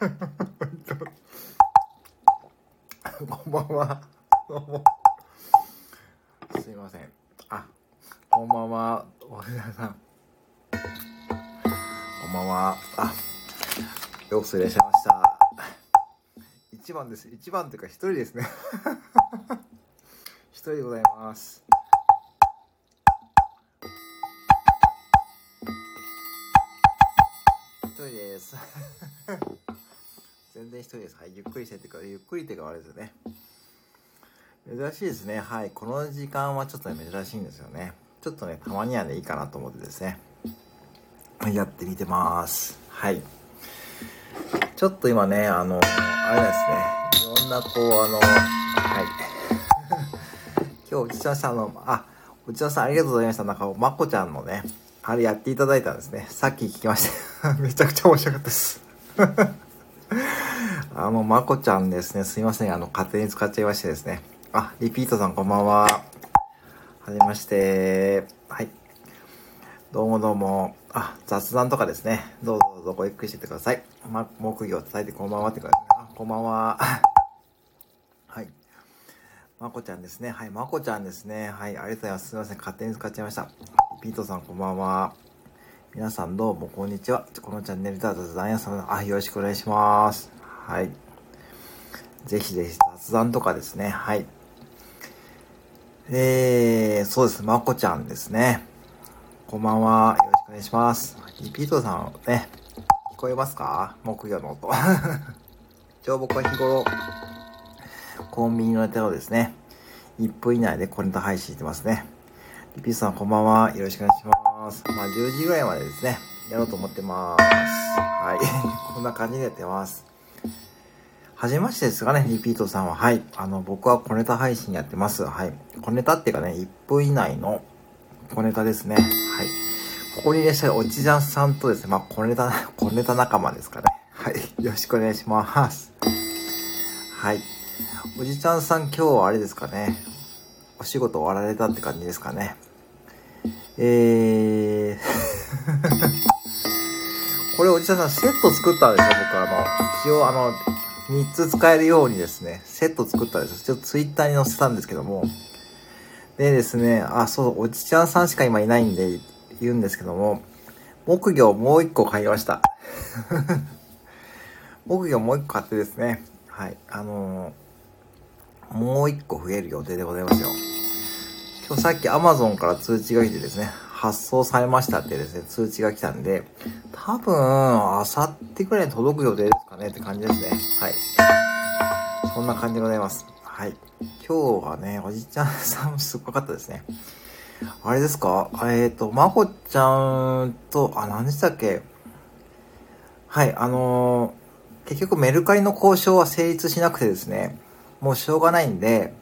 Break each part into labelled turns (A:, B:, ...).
A: こんばんは。どうも。すいません。あ、こんばんは。おじさん。こんばんは。あ、よくそいらっしゃいました。一番です。一番というか一人ですね。一人でございます。一人です。全然一人です。はい、ゆっくりしてってか、ゆっくりっていうかあれですよね。珍しいですね。はい、この時間はちょっとね、珍しいんですよね。ちょっとね、たまにはね、いいかなと思ってですね。やってみてます。はい。ちょっと今ね、あの、あれですね、いろんなこう、あの、はい。今日、おじちゃんさんの、あ、おじちゃんさんありがとうございました。なんか、まこちゃんのね、あれやっていただいたんですね。さっき聞きました。めちゃくちゃ面白かったです。あの、まこちゃんですね。すいません。あの、勝手に使っちゃいましてですね。あ、リピートさんこんばんは。はじめまして。はい。どうもどうも。あ、雑談とかですね。どうぞどうぞごゆっくりしてってください。ま、木魚を叩いてこんばんはって感じ、あ、こんばんは。はい。まこちゃんですね。はい、まこちゃんですね。はい、ありがとうございます。すいません。勝手に使っちゃいました。ピートさんこんばんは。皆さんどうもこんにちは。このチャンネルでは雑談屋さん、あ、よろしくお願いします。はい。ぜひぜひ雑談とかですね。はい。えー、そうです。まこちゃんですね。こんばんは。よろしくお願いします。リピートさんね、聞こえますか？木魚の音。一応僕は日頃、コンビニのネタをですね、1分以内でコネタ配信してますね。リピートさんこんばんは。よろしくお願いします。まあ10時ぐらいまでですね、やろうと思ってます。はい。こんな感じでやってます。はじめましてですかね、リピートさんは。はい。あの、僕は小ネタ配信やってます。はい。小ネタっていうかね、1分以内の小ネタですね。はい。ここにいらっしゃるおじちゃんさんとですね、まあ、小ネタ、小ネタ仲間ですかね。はい。よろしくお願いします。はい。おじちゃんさん今日はあれですかね。お仕事終わられたって感じですかね。えー、これおじちゃんさんセット作ったんですよ、僕あの、一応あの、3つ使えるようにですね、セット作ったんです。ちょっとツイッターに載せたんですけども。でですね、あ、そう、おじちゃんさんしか今いないんで言うんですけども、木魚をもう一個買いました。木魚もう一個買ってですね、はい、あのーもう一個増える予定でございますよ。今日さっき Amazon から通知が来てですね、発送されましたってですね、通知が来たんで、多分、あさってくらいに届く予定ですかねって感じですね。はい。そんな感じでございます。はい。今日はね、おじちゃんさんもすごかったですね。あれですか？えっ、ー、と、まこちゃんと、あ、何でしたっけ？はい、あのー結局メルカリの交渉は成立しなくてですね、もうしょうがないんで、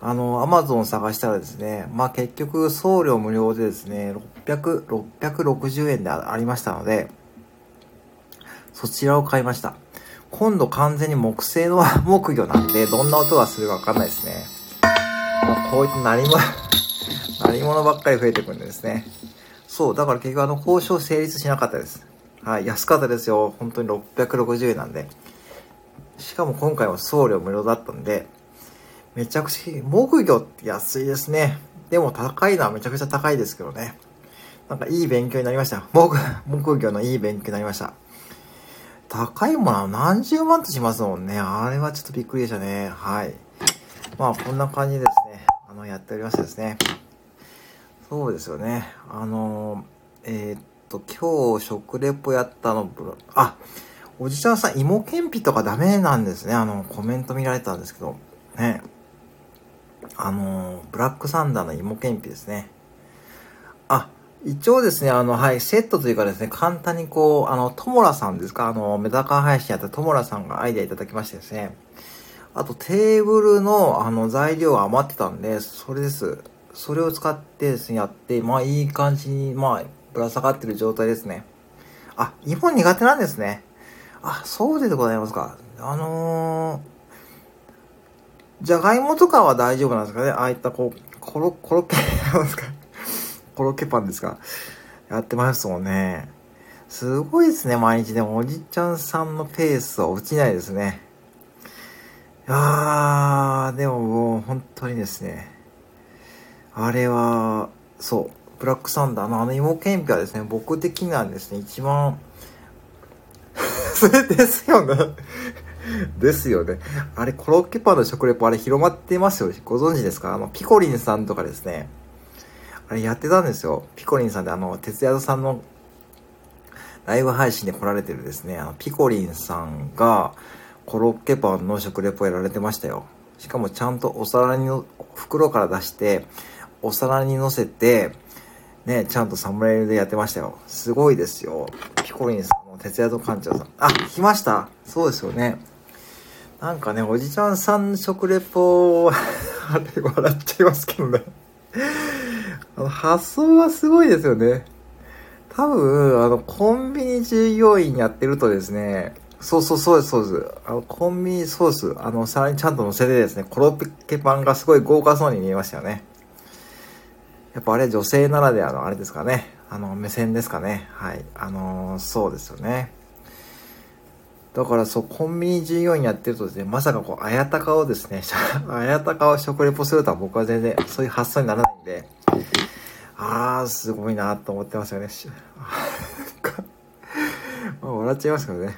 A: あの、アマゾン探したらですね、まあ結局送料無料でですね、600、660円でありましたので、そちらを買いました。今度完全に木製の 木魚なんで、どんな音がするかわかんないですね。まあ、こういった何も、何物ばっかり増えてくるんですね。そう、だから結局あの交渉成立しなかったです。はい、安かったですよ。本当に660円なんで。しかも今回は送料無料だったんで、めちゃくちゃ、木魚って安いですね。でも高いのはめちゃくちゃ高いですけどね。なんかいい勉強になりました。木、木魚のいい勉強になりました。高いものは何十万としますもんね。あれはちょっとびっくりでしたね。はい。まあこんな感じですね。あの、やっておりましてですね。そうですよね。あの、えー、っと、今日食レポやったの、あ、おじちゃんさん、芋けんぴとかダメなんですね。あの、コメント見られたんですけど。ね。あの、ブラックサンダーの芋けんぴですね。あ、一応ですね、あの、はい、セットというかですね、簡単にこう、あの、トモラさんですか？あの、メダカ配信やったトモラさんがアイデアいただきましてですね。あと、テーブルの、あの、材料が余ってたんで、それです。それを使ってですね、やって、まあ、いい感じに、まあ、ぶら下がってる状態ですね。あ、芋苦手なんですね。あ、そうでございますか。あのー、じゃがいもとかは大丈夫なんですかね？ああいったこう、コロ、コロッケ、なんですか？コロッケパンですか？やってますもんね。すごいですね、毎日でも。おじちゃんさんのペースは落ちないですね。あー、でももう本当にですね、あれは、そう、ブラックサンダーのあの芋けんぴはですね、僕的にはですね、一番、そ れですよね。ですよね。あれ、コロッケパンの食レポ、あれ広まってますよ。ご存知ですか？あの、ピコリンさんとかですね。あれやってたんですよ。ピコリンさんで、あの、哲也さんのライブ配信で来られてるですね、あの、ピコリンさんが、コロッケパンの食レポやられてましたよ。しかもちゃんとお皿にの、袋から出して、お皿に乗せて、ね、ちゃんとサムネイルでやってましたよ。すごいですよ。ピコリンさんの哲也と館長さん。あ、来ましたそうですよね。なんかね、おじちゃんさん食レポ、あれ笑っちゃいますけどね。あの、発想はすごいですよね。多分、あの、コンビニ従業員やってるとですね、そうそうそうです、そうです。あの、コンビニソース、あの、皿にちゃんと乗せてですね、コロッケパンがすごい豪華そうに見えましたよね。やっぱあれ女性ならではのあれですかね。あの、目線ですかね。はい。あのー、そうですよね。だからそう、コンビニ従業員やってるとですね、まさかこう、あやたかをですね、あやたかを食レポするとは僕は全然そういう発想にならないんで、あー、すごいなと思ってますよね。笑っちゃいますけどね。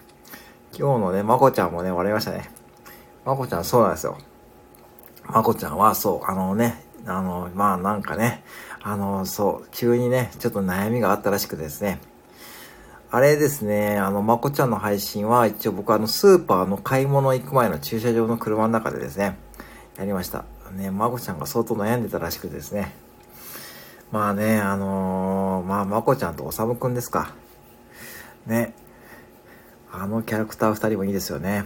A: 今日のね、まこちゃんもね、笑いましたね。まこちゃんそうなんですよ。まこちゃんはそう、あのね、あの、まあなんかね、あの、そう、急にね、ちょっと悩みがあったらしくてですね、あれですね、あの、まこちゃんの配信は一応僕あのスーパーの買い物行く前の駐車場の車の中でですね、やりました。ね、まこちゃんが相当悩んでたらしくてですね。まあね、あのー、まあまこちゃんとおさむくんですか。ね。あのキャラクター二人もいいですよね。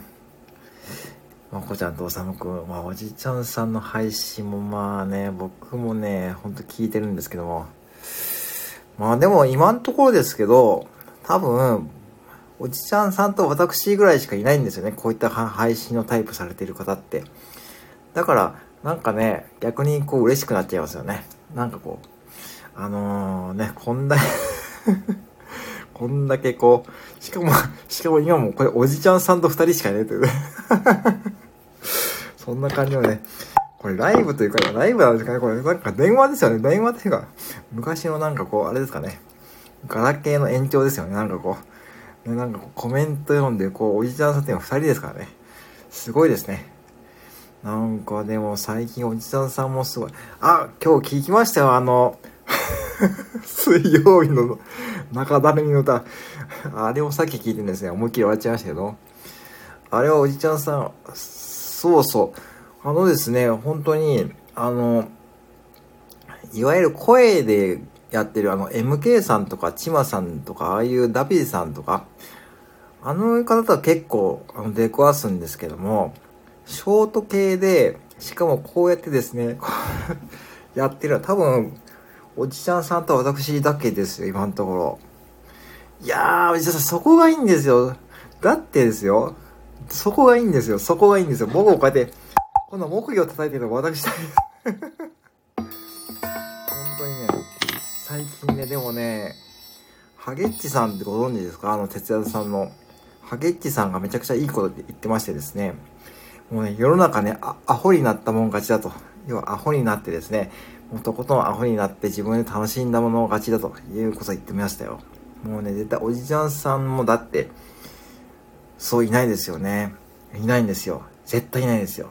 A: まこちゃんとおさむくん、まあおじいちゃんさんの配信もまあね、僕もね、ほんと聞いてるんですけども。まあでも今のところですけど、多分、おじちゃんさんと私ぐらいしかいないんですよね。こういった配信のタイプされている方って。だから、なんかね、逆にこう嬉しくなっちゃいますよね。なんかこう、あのー、ね、こんだけ こんだけこう、しかも、しかも今もこれおじちゃんさんと二人しかいないというね そんな感じのね、これライブというか、ライブなんですかねこれなんか電話ですよね。電話っていうか、昔のなんかこう、あれですかね。ガラケーの延長ですよね。なんかこう、ね、なんかこうコメント読んで、こう、おじちゃんさんっていうのは二人ですからね。すごいですね。なんかでも最近おじさんさんもすごい。あ、今日聞きましたよ。あの、水曜日の中だるみの歌。あれをさっき聞いてるんですね。思いっきり笑っちゃいましたけど。あれはおじちゃんさん、そうそう。あのですね、本当に、あの、いわゆる声でやってるあの MK さんとかチマさんとかああいうダビーさんとかあの方とは結構あの出くわすんですけどもショート系でしかもこうやってですね やってるのは多分おじちゃんさんと私だけですよ今のところ。いやーおじちゃんさんそこがいいんですよ。だってですよそこがいいんですよそこがいいんですよ。僕をこうやってこの木魚を叩いてるの私だけです。でもね、ハゲッチさんってご存知ですか？あの、哲也さんの。ハゲッチさんがめちゃくちゃいいこと言ってましてですね。もうね、世の中ね、アホになったもん勝ちだと。要はアホになってですね、もとことんアホになって自分で楽しんだもの勝ちだということを言ってましたよ。もうね、絶対おじちゃんさんもだって、そういないですよね。いないんですよ。絶対いないですよ。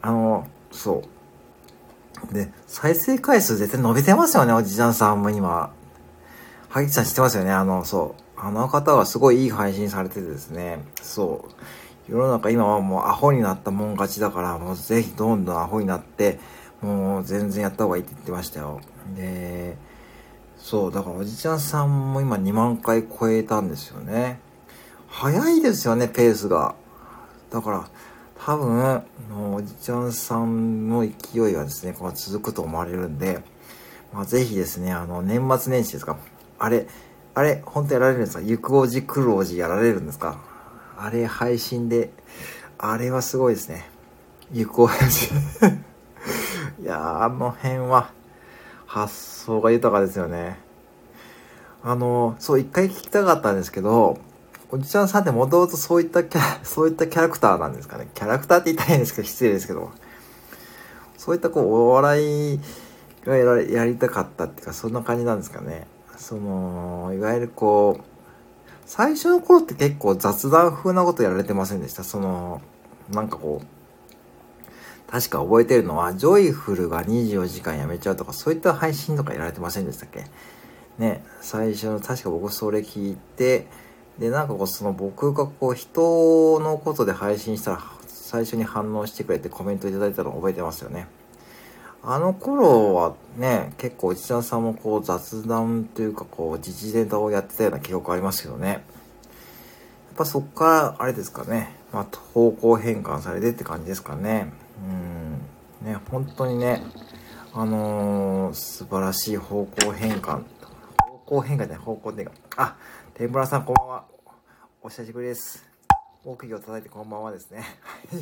A: あの、そう。で、再生回数絶対伸びてますよね、おじちゃんさんも今。はぎさん知ってますよね、あの、そう。あの方はすごいいい配信されててですね、そう。世の中今はもうアホになったもん勝ちだから、もうぜひどんどんアホになって、もう全然やった方がいいって言ってましたよ。で、そう、だからおじちゃんさんも今2万回超えたんですよね。早いですよね、ペースが。だから、多分、おじちゃんさんの勢いがですね、こう続くと思われるんで、まあ、ぜひですね、あの、年末年始ですか？あれ、あれ、本当やられるんですか？行くおじ来るおじやられるんですか？あれ配信で、あれはすごいですね。行くおじ。いやー、あの辺は、発想が豊かですよね。あの、そう、一回聞きたかったんですけど、おじちゃんさんってもともとそういったキャラ、そういったキャラクターなんですかね。キャラクターって言ったいんですけど、失礼ですけど。そういったこう、お笑いがややりたかったっていうか、そんな感じなんですかね。その、いわゆるこう、最初の頃って結構雑談風なことやられてませんでした？その、なんかこう、確か覚えてるのは、ジョイフルが24時間やめちゃうとか、そういった配信とかやられてませんでしたっけ？ね、最初の、確か僕それ聞いて、で、なんかこう、その僕がこう、人のことで配信したら、最初に反応してくれてコメントいただいたのを覚えてますよね。あの頃はね、結構、内田さんもこう、雑談というか、こう、時事ネタをやってたような記憶ありますけどね。やっぱそっから、あれですかね、まあ、方向変換されてって感じですかね。うん。ね、本当にね、あのー、素晴らしい方向変換。方向変換じゃない、方向転換。あ、天ぷらさんこんばんは。お久しぶりです。木魚叩いてこんばんはですね。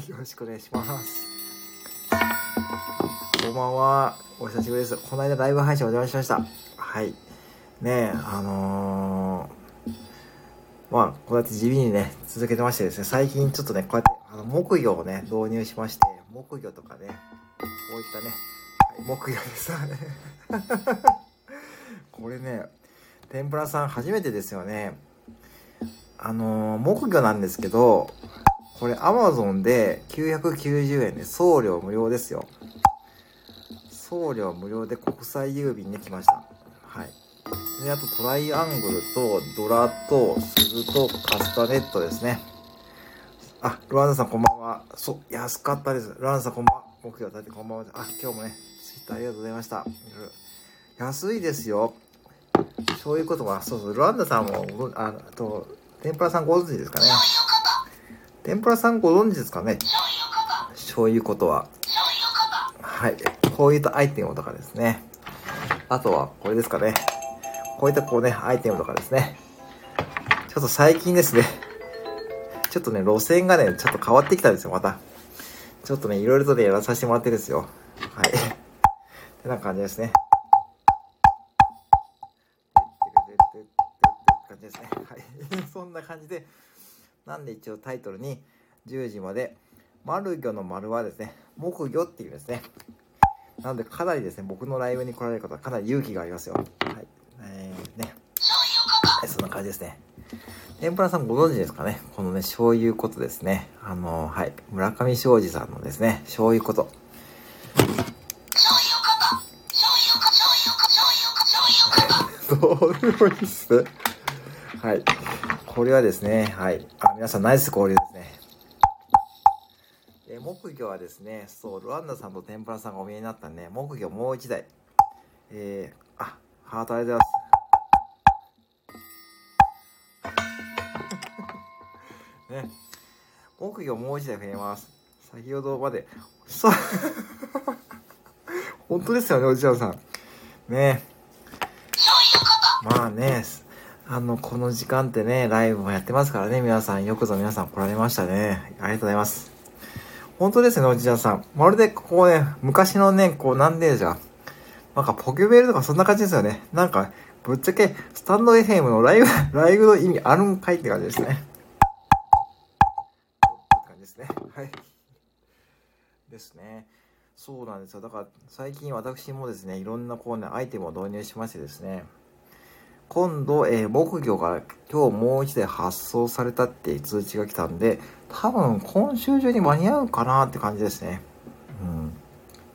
A: よろしくお願いします。こんばんは。お久しぶりです。この間ライブ配信お邪魔しました。はい。ねえ、あのー、まあ、こうやって地味にね、続けてましてですね、最近ちょっとね、こうやって、あの、木魚をね、導入しまして、木魚とかね、こういったね、はい、木魚です。これね、天ぷらさん初めてですよね。あのー、木魚なんですけど、これ Amazon で990円で送料無料ですよ。送料無料で国際郵便で来ました。はい。で、あとトライアングルとドラと鈴とカスタネットですね。あ、ルワンダさんこんばんは。そう、安かったです。ルワンダさんこんばんは。木魚立ってこんばんは。あ、今日もね、ツイッターありがとうございました。安いですよ。そういうことは、そうそう、ルワンダさんも、あと、天ぷらさんご存知ですかね？天ぷらさんご存知ですかね？そういうことは。はい。こういったアイテムとかですね。あとは、これですかね。こういったこうね、アイテムとかですね。ちょっと最近ですね。ちょっとね、路線がね、ちょっと変わってきたんですよ、また。ちょっとね、いろいろとね、やらさせてもらってるんですよ。はい。ってな感じですね。な感じで、なんで一応タイトルに10時まで、丸魚の丸はですね、木魚っていうですね。なのでかなりですね、僕のライブに来られる方はかなり勇気がありますよ。はい。えー、ね。はい、そんな感じですね。天ぷらさんご存知ですかね？このね、そういうことですね。あのはい。村上庄司さんのですね、そういうこと。どうでもいいっす。はい。これはですね、はい。あ、皆さんナイス交流ですね。え木魚はですね、そう、ルワンダさんと天ぷらさんがお見えになったんで、木魚もう一台。えー、あ、ハートありがとうございます。ね。木魚もう一台増えます。先ほどまで、そう、本当ですよね、おじちゃんさん。ねまあね、あの、この時間ってね、ライブもやってますからね、皆さん、よくぞ皆さん来られましたね。ありがとうございます。本当ですね、おじちゃんさん。まるで、ここね、昔のね、こう、なんでじゃ、なんか、ポケベルとかそんな感じですよね。なんか、ぶっちゃけ、スタンド FM のライブ、ライブの意味あるんかいって感じですね。って感じですね。はい。ですね。そうなんですよ。だから最近私もですね、いろんなこうね、アイテムを導入しましてですね、今度、えー、木魚が今日もう一台発送されたっていう通知が来たんで、多分今週中に間に合うかなって感じですね。うん。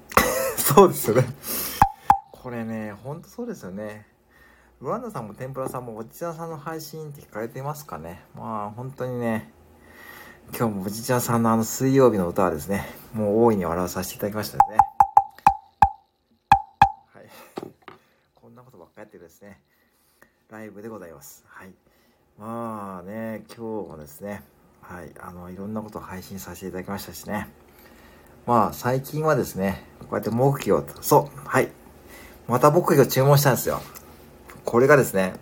A: そうですよね。これね、ほんとそうですよね。ルワンダさんも天ぷらさんもおじちゃんさんの配信って聞かれていますかね。まあ本当にね、今日もおじちゃんさんのあの水曜日の歌はですね、もう大いに笑わさせていただきましたね。はい。こんなことばっかやってるですね。ライブでございます。はい。まあね、今日もですね、はい、あの、いろんなことを配信させていただきましたしね。まあ、最近はですね、こうやって木魚、そう、はい。また木魚注文したんですよ。これがですね、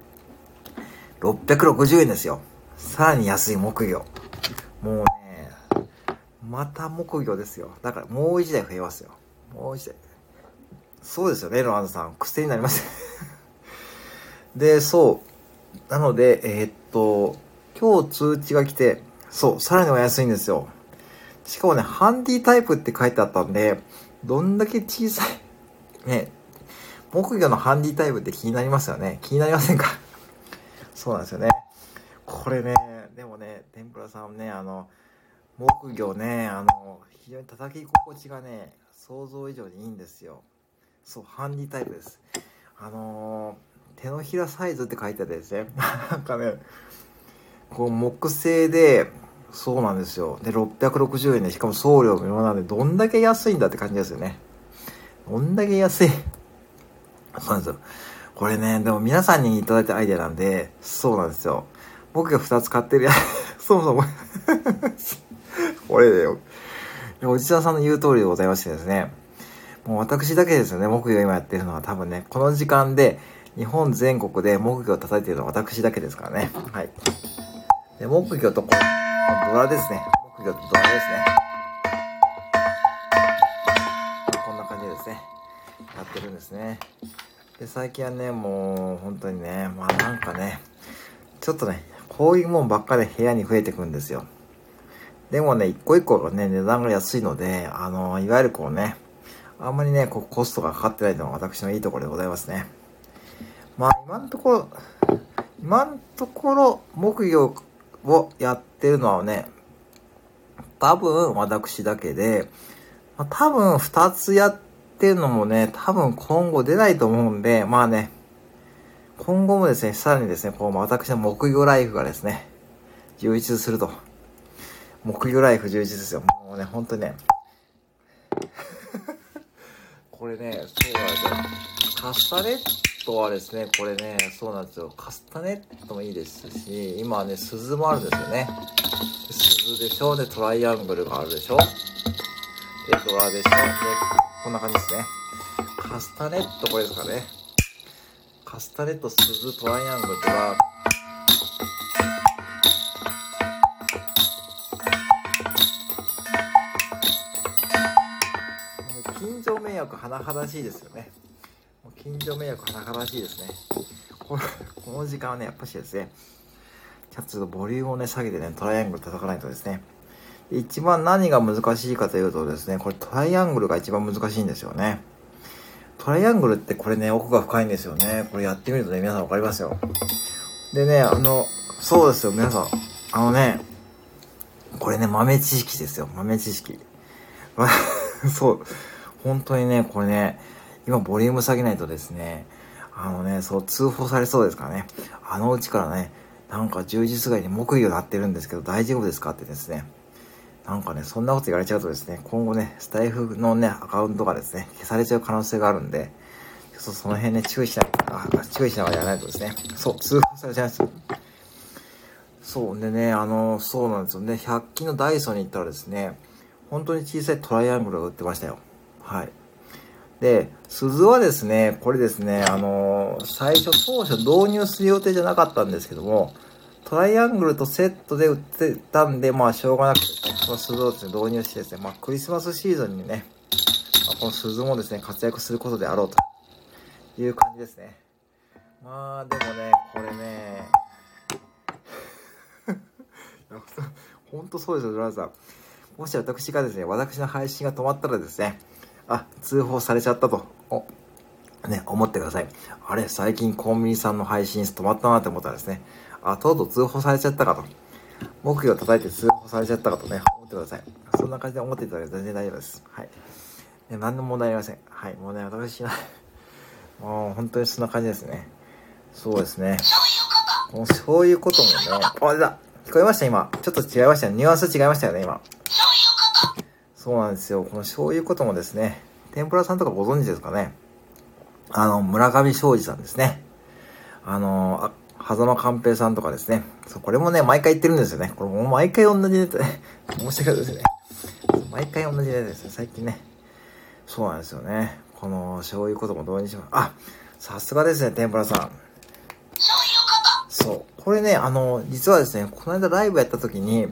A: 660円ですよ。さらに安い木魚。もうね、また木魚ですよ。だからもう一台増えますよ。もう一台。そうですよね、ロアンドさん。癖になりました。で、そう。なので、えー、っと、今日通知が来て、そう、さらにお安いんですよ。しかもね、ハンディタイプって書いてあったんで、どんだけ小さい、ね、木魚のハンディタイプって気になりますよね。気になりませんか？そうなんですよね。これね、でもね、天ぷらさんね、あの、木魚ね、あの、非常に叩き心地がね、想像以上にいいんですよ。そう、ハンディタイプです。あのー、手のひらサイズって書いてあってですね、なんかね、こう木製で、そうなんですよ。で、660円で、しかも送料無料なんで、どんだけ安いんだって感じですよね。どんだけ安い。そうなんですよ。これね、でも皆さんにいただいたアイデアなんで、そうなんですよ。僕が2つ買ってるやつ、そもそもこれだよ。おじさんさんの言う通りでございましてですね。もう私だけですよね、木魚今やってるのは多分ね、この時間で、日本全国で木魚を叩いているのは私だけですからね。はい。で、木魚とこう、ドラですね。木魚とドラですね。こんな感じですね。やってるんですね。で、最近はね、もう、本当にね、まあなんかね、ちょっとね、こういうもんばっかで部屋に増えてくんですよ。でもね、一個一個がね、値段が安いので、あの、いわゆるこうね、あんまりね、こうコストがかかってないのが私のいいところでございますね。まあ、今のところ、今のところ、木魚をやってるのはね、多分私だけで、まあ、多分二つやってるのもね、多分今後出ないと思うんで、まあね、今後もですね、さらにですね、こう私の木魚ライフがですね、充実すると。木魚ライフ充実ですよ。もうね、ほんとね。これね、そうなんですよ。カスタネットはですね、これね、そうなんですよ。カスタネットもいいですし、今はね、鈴もあるんですよね。鈴でしょで、トライアングルがあるでしょで、ドラでしょで、こんな感じですね。カスタネットこれですかね。カスタネット、鈴、トライアングルドラ、近所迷惑甚だしいですよね。近所迷惑はならしいですね。ここの時間はね、やっぱしですね、ちょっとボリュームをね、下げてね、トライアングル叩かないとですね。一番何が難しいかというとですね、これトライアングルが一番難しいんですよね。トライアングルってこれね、奥が深いんですよね。これやってみるとね、皆さんわかりますよ。でね、あの、そうですよ、皆さん。あのね、これね、豆知識ですよ。豆知識。そう。本当にね、これね、今ボリューム下げないとですね、あのね、そう、通報されそうですからね、あのうちからね、なんか充実外に木魚なってるんですけど大丈夫ですかってですね、なんかね、そんなこと言われちゃうとですね、今後ね、スタイフのね、アカウントがですね、消されちゃう可能性があるんで、ちょっとその辺ね、注意しなあ、注意しながらやらないとですね、そう、通報されちゃいますよ。そう、でね、あの、そうなんですよね、100均のダイソーに行ったらですね、本当に小さいトライアングルが売ってましたよ。はい。で、鈴はですね、これですね、あのー、最初当初導入する予定じゃなかったんですけども、トライアングルとセットで売ってたんで、まあしょうがなくてですね、この鈴をですね、導入してですね、まあクリスマスシーズンにね、まあ、この鈴もですね、活躍することであろうという感じですね。まあでもね、これね、ほんとそうですよ、ドラさん。もし私がですね、私の配信が止まったらですね、あ、通報されちゃったと、お、ね、思ってください。あれ、最近コンビニさんの配信止まったなって思ったらですね、あ、とうとう通報されちゃったかと。木魚を叩いて通報されちゃったかとね、思ってください。そんな感じで思っていただいて全然大丈夫です。はい。ね、何の問題ありません。はい。もうね、私は、もう本当にそんな感じですね。そうですね。もうそういうこともね、あ、れだ聞こえました今。ちょっと違いましたね。ニュアンス違いましたよね、今。そうなんですよ。このそういうこともですね、天ぷらさんとかご存知ですかね？あの、村上昌司さんですね。あの、あ、狭間寛平さんとかですね。そう、これもね、毎回言ってるんですよね。これもう毎回同じネタ、申し訳ないですね。毎回同じネタですね。最近ね。そうなんですよね。この、そういうことも同意にします。あ、さすがですね、天ぷらさん。そう。これね、あの、実はですね、この間ライブやった時に、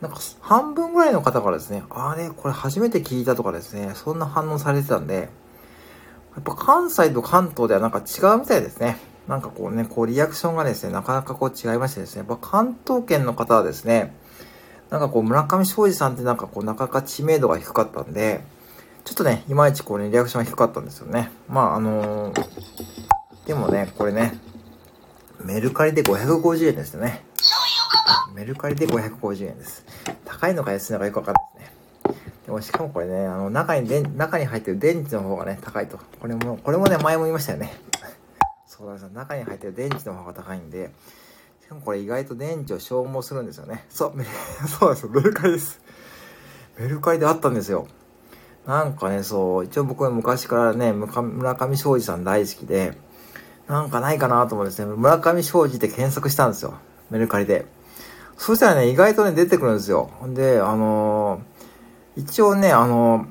A: なんか半分ぐらいの方からですね、あれ、これ初めて聞いたとかですね、そんな反応されてたんで、やっぱ関西と関東ではなんか違うみたいですね。なんかこうね、こうリアクションがですね、なかなかこう違いましてですね、やっぱ関東圏の方はですね、なんかこう村上昌司さんってなんかこうなかなか知名度が低かったんで、ちょっとね、いまいちこうね、リアクションが低かったんですよね。まああのー、でもね、これね、メルカリで550円ですよね。メルカリで550円です。高いのか安いのかよくわかんないですね。でもしかもこれね、あの、中にで、中に入ってる電池の方がね、高いと。これも、これもね、前も言いましたよね。そうなんですよ。中に入ってる電池の方が高いんで、しかもこれ意外と電池を消耗するんですよね。そう、そうなんですよ。メルカリです。メルカリであったんですよ。なんかね、そう、一応僕は昔からね、村上昌司さん大好きで、なんかないかなと思ってですね、村上昌司って検索したんですよ。メルカリで。そしたらね、意外とね、出てくるんですよ。で、あのー、一応ね、あのー、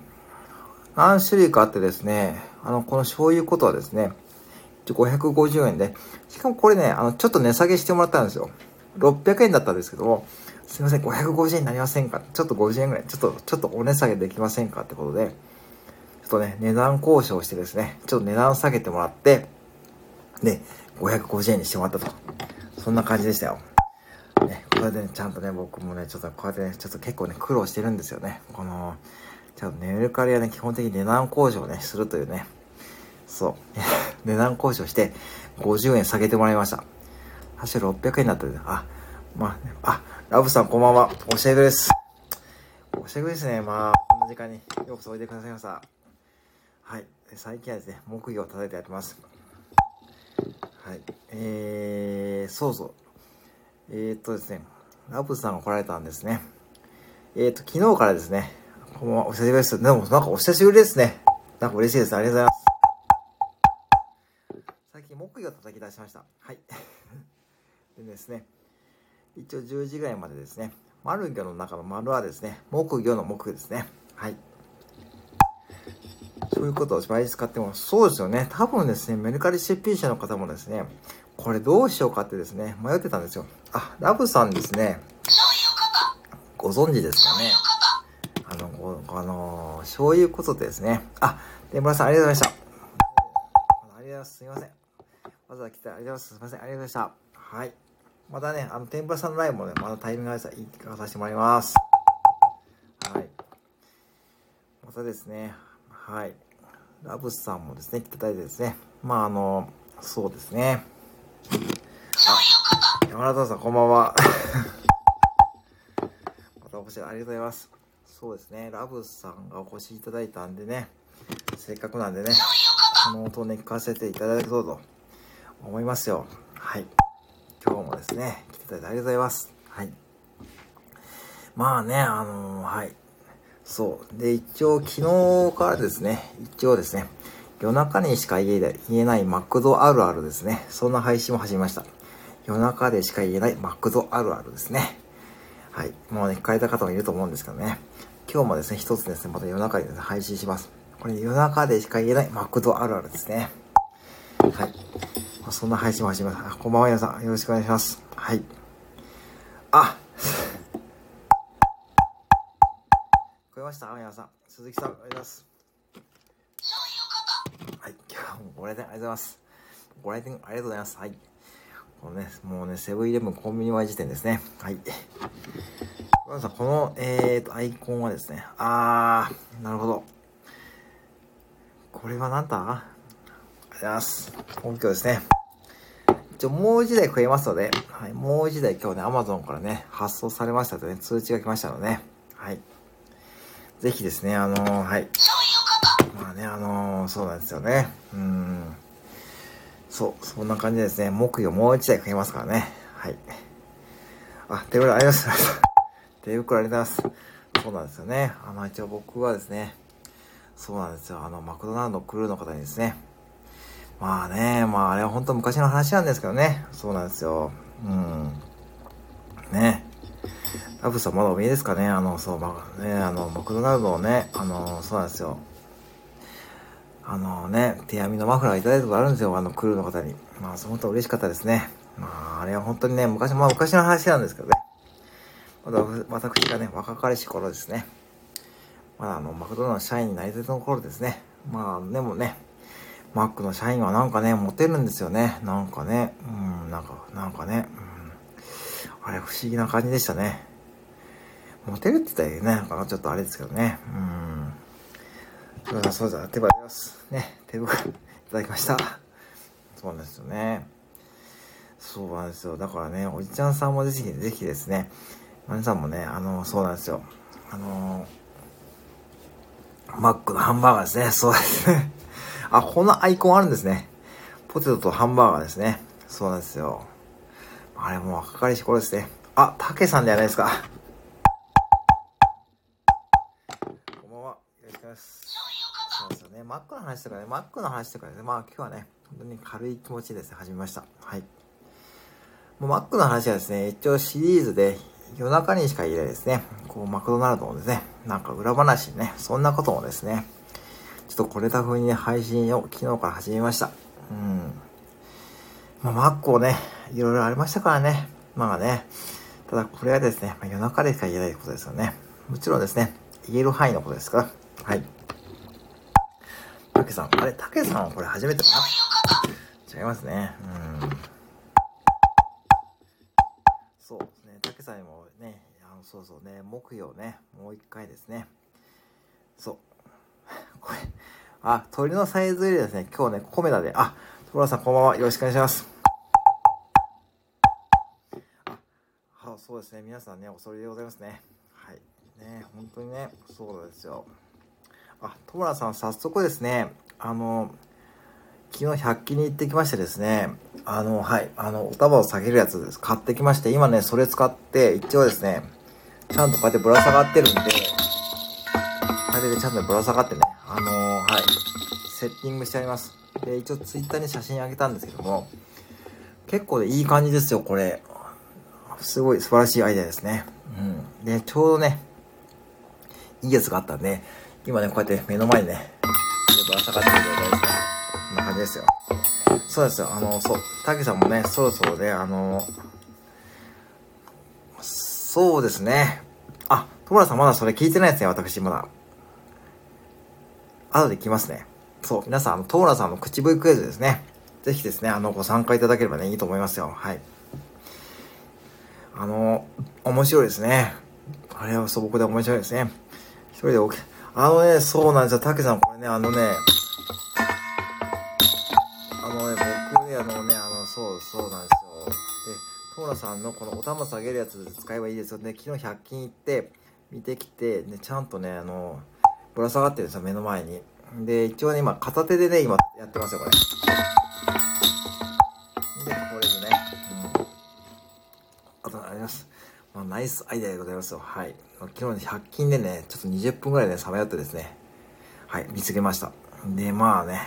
A: 何種類かあってですね、あの、この醤油ことはですね、550円で、しかもこれね、あの、ちょっと値下げしてもらったんですよ。600円だったんですけども、すいません、550円になりませんか？ちょっと50円ぐらい、ちょっと、ちょっとお値下げできませんかってことで、ちょっとね、値段交渉してですね、ちょっと値段下げてもらって、で、550円にしてもらったと。そんな感じでしたよ。ね、これでね、ちゃんとね、僕もね、ちょっとこうやってね、ちょっと結構ね、苦労してるんですよね。この、ちゃんとね、メルカリはね、基本的に値段交渉ね、するというね、そう、値段交渉して、50円下げてもらいました。確か600円だったんで、あ、まあ、ね、あ、ラブさんこんばんは、おしゃべです。おしゃべですね、まあ、こんな時間にようこそおいでくださいました。はい、最近はですね、木魚を叩いてやってます。はい、えー、そうそう。えー、っとですね、ラブさんが来られたんですね。えー、っと、昨日からですね、こんばんは、お久しぶりです。でも、なんかお久しぶりですね。なんか嬉しいです。ありがとうございます。最近、木魚叩き出しました。はい。でですね、一応10時ぐらいまでですね、丸魚の中の丸はですね、木魚の木ですね。はい。そういうことを毎日使っても、そうですよね。多分ですね、メルカリ出品者の方もですね、これどうしようかってですね、迷ってたんですよ。あ、ラブさんですね。ご存知ですかね。あの、ごあのー、そういうことですね。あ、天ぷらさんありがとうございました。ありがとうございます。すいません。わざわざ来てありがとうございます。すいません。ありがとうございました。はい。またね、あの、天ぷらさんのライブもね、またタイミングがあったら行かさせてもらいます。はい。またですね、はい。ラブさんもですね、来ていただいてですね、まあ、あの、そうですね。山田さん、こんばんは。またお越しありがとうございます。そうですね、ラブさんがお越しいただいたんでね、せっかくなんでね、この音をね、聞かせていただけうと思いますよ。はい。今日もですね、来ていただいてありがとうございます。はい。まあね、あのー、はい。そう。で、一応昨日からですね、一応ですね、夜中にしか言えないマクドあるあるですね。そんな配信も始めました。夜中でしか言えないマクドあるあるですね。はい。もうね、聞かれた方もいると思うんですけどね。今日もですね、一つですね、また夜中にですね、配信します。これ夜中でしか言えないマクドあるあるですね。はい。まあ、そんな配信も始めます。こんばんは、皆さん。よろしくお願いします。はい。あ聞こえました？皆さん。鈴木さん、ありがとうございます。はい。今日もご来店ありがとうございます。ご来店ありがとうございます。はい。このね、もうね、セブンイレブンコンビニ前時点ですね。はい。ごめんなさい、この、えーと、アイコンはですね、あー、なるほど。これは何だ？ありがとうございます。本拠ですね。一応もう一台食えますので、はい、もう一台今日ね、Amazon からね、発送されましたとね、通知が来ましたので、ねはい。ぜひですね、あのー、はい。ね、あのー、そうなんですよね。うん。そう、そんな感じですね、木曜もう一台食えますからね。はい。あ、手袋ありがとうございます。手袋ありがとうございます。そうなんですよね。あの、一応僕はですね、そうなんですよ。あの、マクドナルドクルーの方にですね、まあね、まああれは本当昔の話なんですけどね。そうなんですよ。うん。ね。ラブさんまだお見えですかね？あの、そう、まあね、あの、マクドナルドをね、あの、そうなんですよ。あのね、手編みのマフラーいただいたことあるんですよ。あの、クルーの方に。まあ、本当嬉しかったですね。まあ、あれは本当にね、昔、まあ昔の話なんですけどね。まだ私がね、若かりし頃ですね。まだあの、マクドナルドの社員になりたての頃ですね。まあ、でもね、マックの社員はなんかね、モテるんですよね。なんかね、うん、なんか、なんかね、うん、あれ不思議な感じでしたね。モテるって言ったらいいね、なんかちょっとあれですけどね、うん。そうだ、そうだ、手羽です。ね、手袋いただきました。そうなんですよね。そうなんですよ。だからね、おじちゃんさんもぜひ、ぜひですね、皆さんもね、あの、そうなんですよ。あの、マックのハンバーガーですね。そうですね。あ、このアイコンあるんですね。ポテトとハンバーガーですね。そうなんですよ。あれもう若かりし頃ですね。あ、たけさんではないですか。こんばんは。よろしくお願いします。マックの話とかね、マックの話とかですね。まあ今日はね、本当に軽い気持ちでですね、始めました。はい。もうマックの話はですね、一応シリーズで夜中にしか言えないですね。こう、マクドナルドのですね、なんか裏話ね、そんなこともですね、ちょっとこれた風にね、配信を昨日から始めました。うん。まあ、マックをね、いろいろありましたからね。まあね。ただこれはですね、まあ、夜中でしか言えないことですよね。もちろんですね、言える範囲のことですから。はい。たけさん、あれ、たけさんはこれ初めてかな違いますね。うん。そうですね、たけさんにもね、あのそうそうね、木曜ね、もう一回ですね。そう。これ、あ、鳥のサイズ入れですね。今日ね、コメダで。あ、トラさんこんばんは。よろしくお願いします。あ、そうですね。皆さんね、恐れでございますね。はい。ね、本当にね、そうですよ。あ、トラさん、早速ですね、あの、昨日100均に行ってきましてですね、あの、はい、あの、お束を下げるやつです。買ってきまして、今ね、それ使って、一応ですね、ちゃんとこうやってぶら下がってるんで、あれでちゃんとぶら下がってね、あのー、はい、セッティングしてあります。で、一応ツイッターに写真あげたんですけども、結構ね、いい感じですよ、これ。すごい素晴らしいアイデアですね。うん。で、ちょうどね、いいやつがあったんで、今ね、こうやって目の前にね、ぶら下がってる状態ですね。こんな感じですよ。そうですよ、あの、そう、たけさんもね、そろそろね、あの、そうですね。あ、トモラさんまだそれ聞いてないですね、私まだ。後で来ますね。そう、皆さん、あの、トーラさんの口笛クイズですね。ぜひですね、あの、ご参加いただければね、いいと思いますよ。はい。あの、面白いですね。あれは素朴で面白いですね。一人で OK。あのね、そうなんですよ。たけさん、これね、あのね、あのね、僕ね、あのね、あの、そう、そうなんですよ。で、トーラさんのこのお玉下げるやつ使えばいいですよね。昨日100均行って、見てきて、ね、ちゃんとね、あの、ぶら下がってるんですよ、目の前に。で、一応ね、今、片手でね、今、やってますよ、これ。で、これでね、うん。あと、あります。まあ、ナイスアイデアでございますよ。はい。昨日ね、100均でね、ちょっと20分ぐらいね、さまよってですね、はい、見つけました。で、まあね、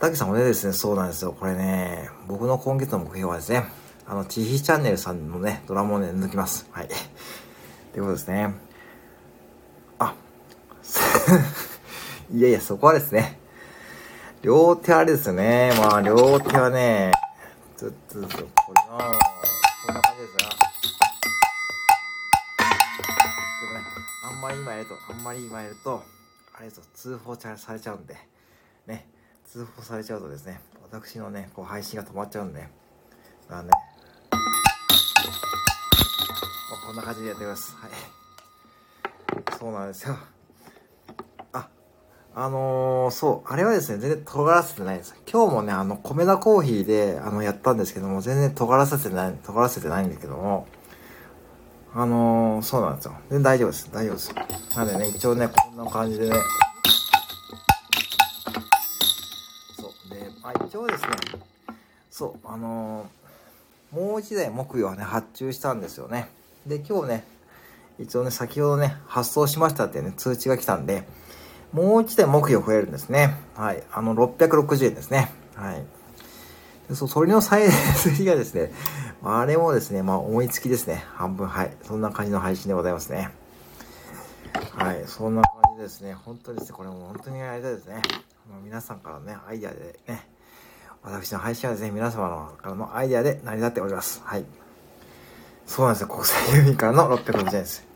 A: たけさんもねですね、そうなんですよ。これね、僕の今月の目標はですね、あの、ちひチャンネルさんのね、ドラムをね、抜きます。はい。ということですね。あ いやいや、そこはですね、両手あれですよね。まあ、両手はね、ずっと、これなこんな感じですが。まり今やると、あんまり今やると、あれですよ、通報されちゃうんで、ね、通報されちゃうとですね、私のね、こう配信が止まっちゃうんで、だからね、ここんな感じでやってます。はい。そうなんですよ。あ、あのー、そう、あれはですね、全然尖らせてないです。今日もね、あの、米田コーヒーで、あの、やったんですけども、全然尖らせてない、尖らせてないんだけども、あのー、そうなんですよ。全然大丈夫です。大丈夫です。なんでね、一応ね、こんな感じでね、そう。で、まあ一応ですね、そう、あのー、もう一台木魚はね、発注したんですよね。で、今日ね、一応ね、先ほどね、発送しましたってね、通知が来たんで、もう一台木魚増えるんですね。はい。あの、660円ですね。はい。でそう、それの最大数がですね、あれもですね、まあ思いつきですね。半分、はい。そんな感じの配信でございますね。はい。そんな感じですね。本当ですね。これも本当にやりたいですね。皆さんからのね、アイデアでね、私の配信はですね、皆様のからのアイデアで成り立っております。はい。そうなんですよ。国際郵便からの660円です。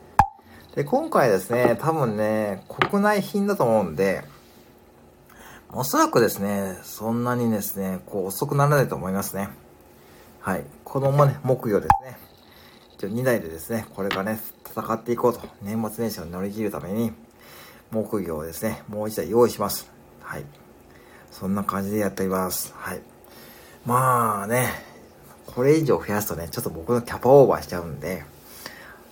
A: で、今回ですね、多分ね、国内品だと思うんで、おそらくですね、そんなにですね、こう遅くならないと思いますね。はい。このままね、木魚ですね。一応2台でですね、これからね、戦っていこうと。年末年始を乗り切るために、木魚をですね、もう1台用意します。はい。そんな感じでやっております。はい。まあね、これ以上増やすとね、ちょっと僕のキャパオーバーしちゃうんで、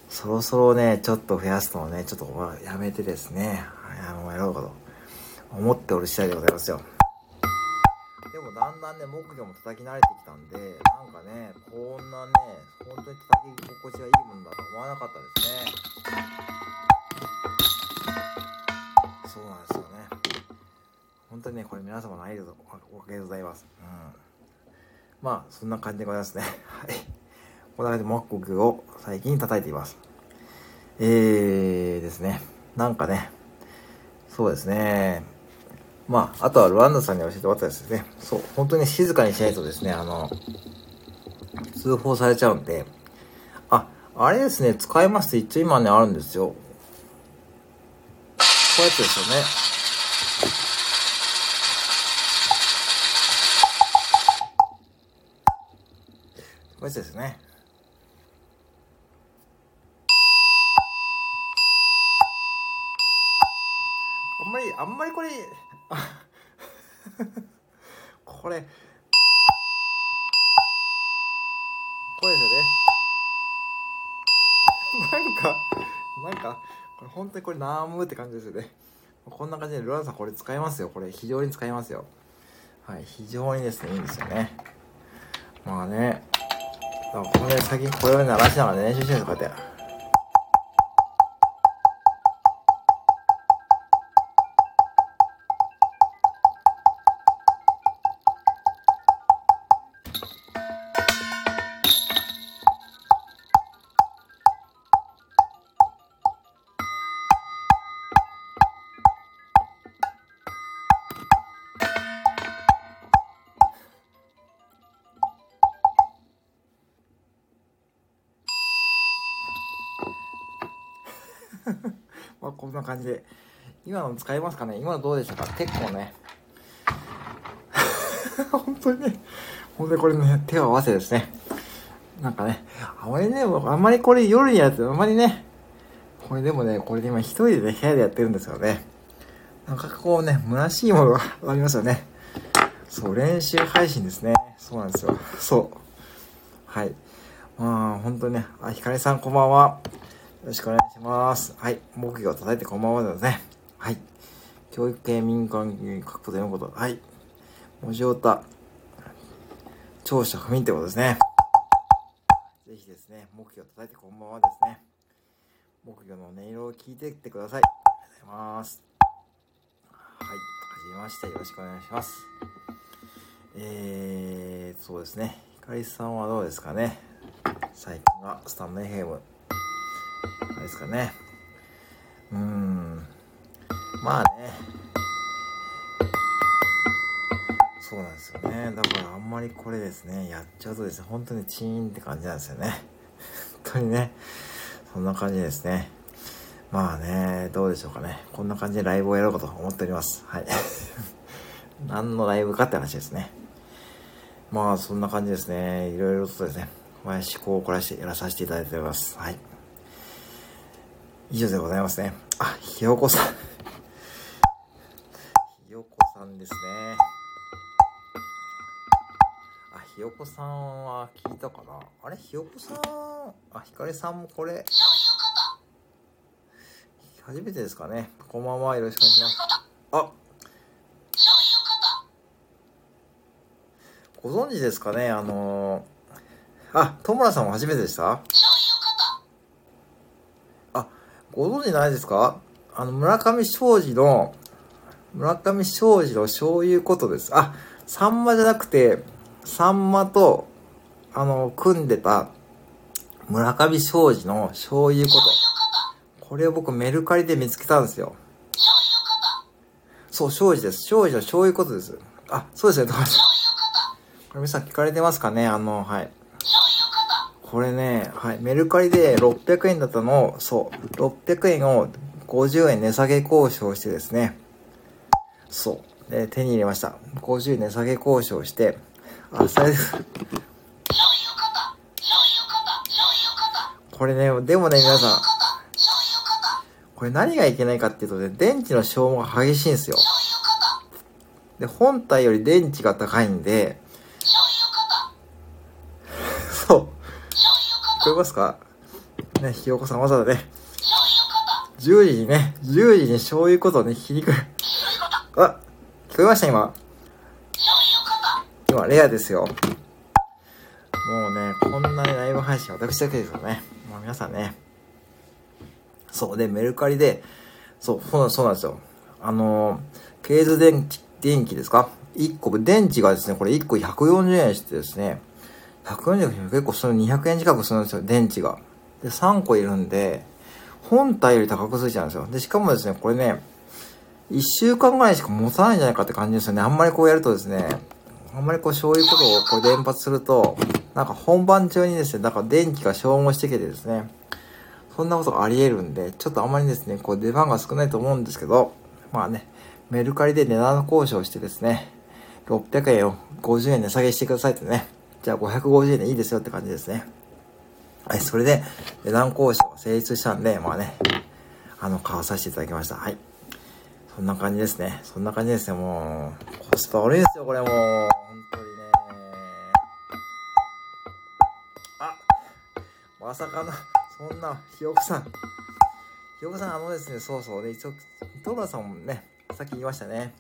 A: そろそろね、ちょっと増やすのをね、ちょっとやめてですね、あの、やろうかと思っておる次第でございますよ。だんだんね木魚も叩き慣れてきたんでなんかねこんなね本当に叩き心地がいいもんだと思わなかったですね。そうなんですよね。本当にねこれ皆様のアイデアおかげでございます。うん。まあそんな感じでございますね。はい。こんな感じで木魚を最近叩いています。えーですね。なんかねそうですね。まあ、あとはルワンダさんに教えてもらったですね。そう、本当に静かにしないとですね、あの、通報されちゃうんで、あ、あれですね、使えますって一応今ね、あるんですよ。こうやってですよね。こうやってですね。あんまり、あんまりこれ、これ、これですよね。なんか、なんか、これ本当にこれナームって感じですよね。こんな感じでルアンさんこれ使えますよ。これ非常に使えますよ。はい、非常にですね、いいんですよね。まあね、だからこれ先、これを鳴らしながら練習してるんですこうやって。まあこんな感じで。今の使えますかね？今のどうでしょうか？結構ね。本当にね、本当にこれね、手を合わせですね。なんかね、あまりね、あんまりこれ夜にやって、あんまりね、これでもね、これで今一人でね、部屋でやってるんですよね。なんかこうね、虚しいものがありますよね。そう、練習配信ですね。そうなんですよ。そう。はい。まあ、本当にね、あ、ひかりさんこんばんは。よろしくお願いします。はい。木魚を叩いてこんばんはですね。はい。教育系民間に書くこと読むこと。はい。文字歌。長所不眠ってことですね。ぜひですね、木魚を叩いてこんばんはですね。木魚の音色を聞いていってください。ありがとうございます。はい。はじめまして。よろしくお願いします。えー、そうですね。ひかりさんはどうですかね。最近はスタンド FM あれですかね。うん。まあね。そうなんですよね。だからあんまりこれですね、やっちゃうとですね、本当にチーンって感じなんですよね。本当にね、そんな感じですね。まあね、どうでしょうかね。こんな感じでライブをやろうかと思っております。はい。何のライブかって話ですね。まあ、そんな感じですね。いろいろとですね、思考を凝らしてやらさせていただいております。はい。以上でございますね。あ、ひよこさん。ひよこさんですね。あ、ひよこさんは聞いたかな？あれ？ひよこさん、あ、ひかりさんもこれ、初めてですかね。こんばんは。よろしくお願いします。あ、ご存知ですかね？あのー、あ、戸村さんも初めてでしたあ、ご存知ないですか？あの、村上昌司の、村上昌司のそういうことです。あ、さんまじゃなくて、さんまと、あの、組んでた、村上昌司のそういうこと。これを僕メルカリで見つけたんですよ。そう、昌司です。昌司のそういうことです。あ、そうですね、高橋さん。これ皆さん聞かれてますかね？あの、はい。これね、はい。メルカリで600円だったのを、そう、600円を50円値下げ交渉してですね、そう。で、手に入れました。50円値下げ交渉して、あ、それで。これね、でもね、皆さん、これ何がいけないかっていうとね、電池の消耗が激しいんですよ。で、本体より電池が高いんで、こえますか？ね、ひよこさんわざわざね、10時にね、10時に醤油ことね、ひにくい。あ、聞こえました今。今、レアですよ。もうね、こんなにライブ配信私だけですよね。もう皆さんね。そうで、メルカリで、そう、そうそうなんですよ。あのーケーズ電気、電気ですか ?1 個、電池がですね、これ1個140円してですね、140円結構その200円近くするんですよ、電池が。で、3個いるんで、本体より高くついちゃうんですよ。で、しかもですね、これね、1週間ぐらいしか持たないんじゃないかって感じですよね。あんまりこうやるとですね、あんまりこう、そういうことをこう連発すると、なんか本番中にですね、なんか電気が消耗してきてですね、そんなことがあり得るんで、ちょっとあんまりですね、こう出番が少ないと思うんですけど、まあね、メルカリで値段交渉してですね、600円を50円値下げしてくださいってね、じゃあ550円でいいですよって感じですね。はい、それで値段交渉成立したんで、まあね、あの、買わさせていただきました。はい。そんな感じですね。そんな感じですね。もう、コスパ悪いですよ、これもう。本当にね。あまさかな、そんな、ひよこさん。ひよこさん、あのですね、そうそう。で、一応、戸村さんもね、さっき言いましたね。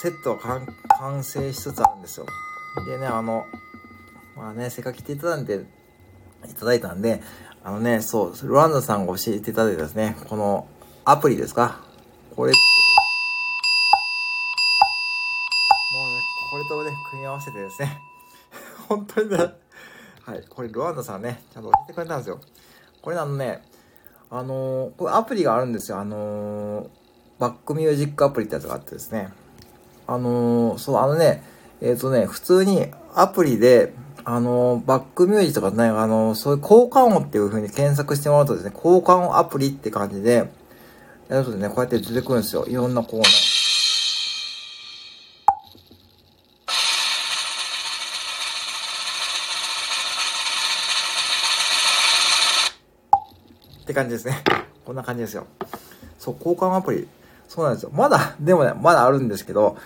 A: セットが完成しつつあるんですよ。でね、あの、まあね、せっかく来ていただいて、いただいたんで、あのね、そう、ルワンダさんが教えていただいたですね、このアプリですかこれ、もうね、これとね、組み合わせてですね、本当にね、はい、これルワンダさんね、ちゃんと教えてくれたんですよ。これあのね、あのー、これアプリがあるんですよ。あのー、バックミュージックアプリってやつがあってですね。あのー、そう、あのね、えっ、とね、普通にアプリで、あの、バックミュージとかね、あの、そういう交換音っていう風に検索してもらうとですね、交換音アプリって感じで、やるとね、こうやって出てくるんですよ。いろんなこうね。って感じですね。こんな感じですよ。そう、交換アプリ。そうなんですよ。まだ、でもね、まだあるんですけど、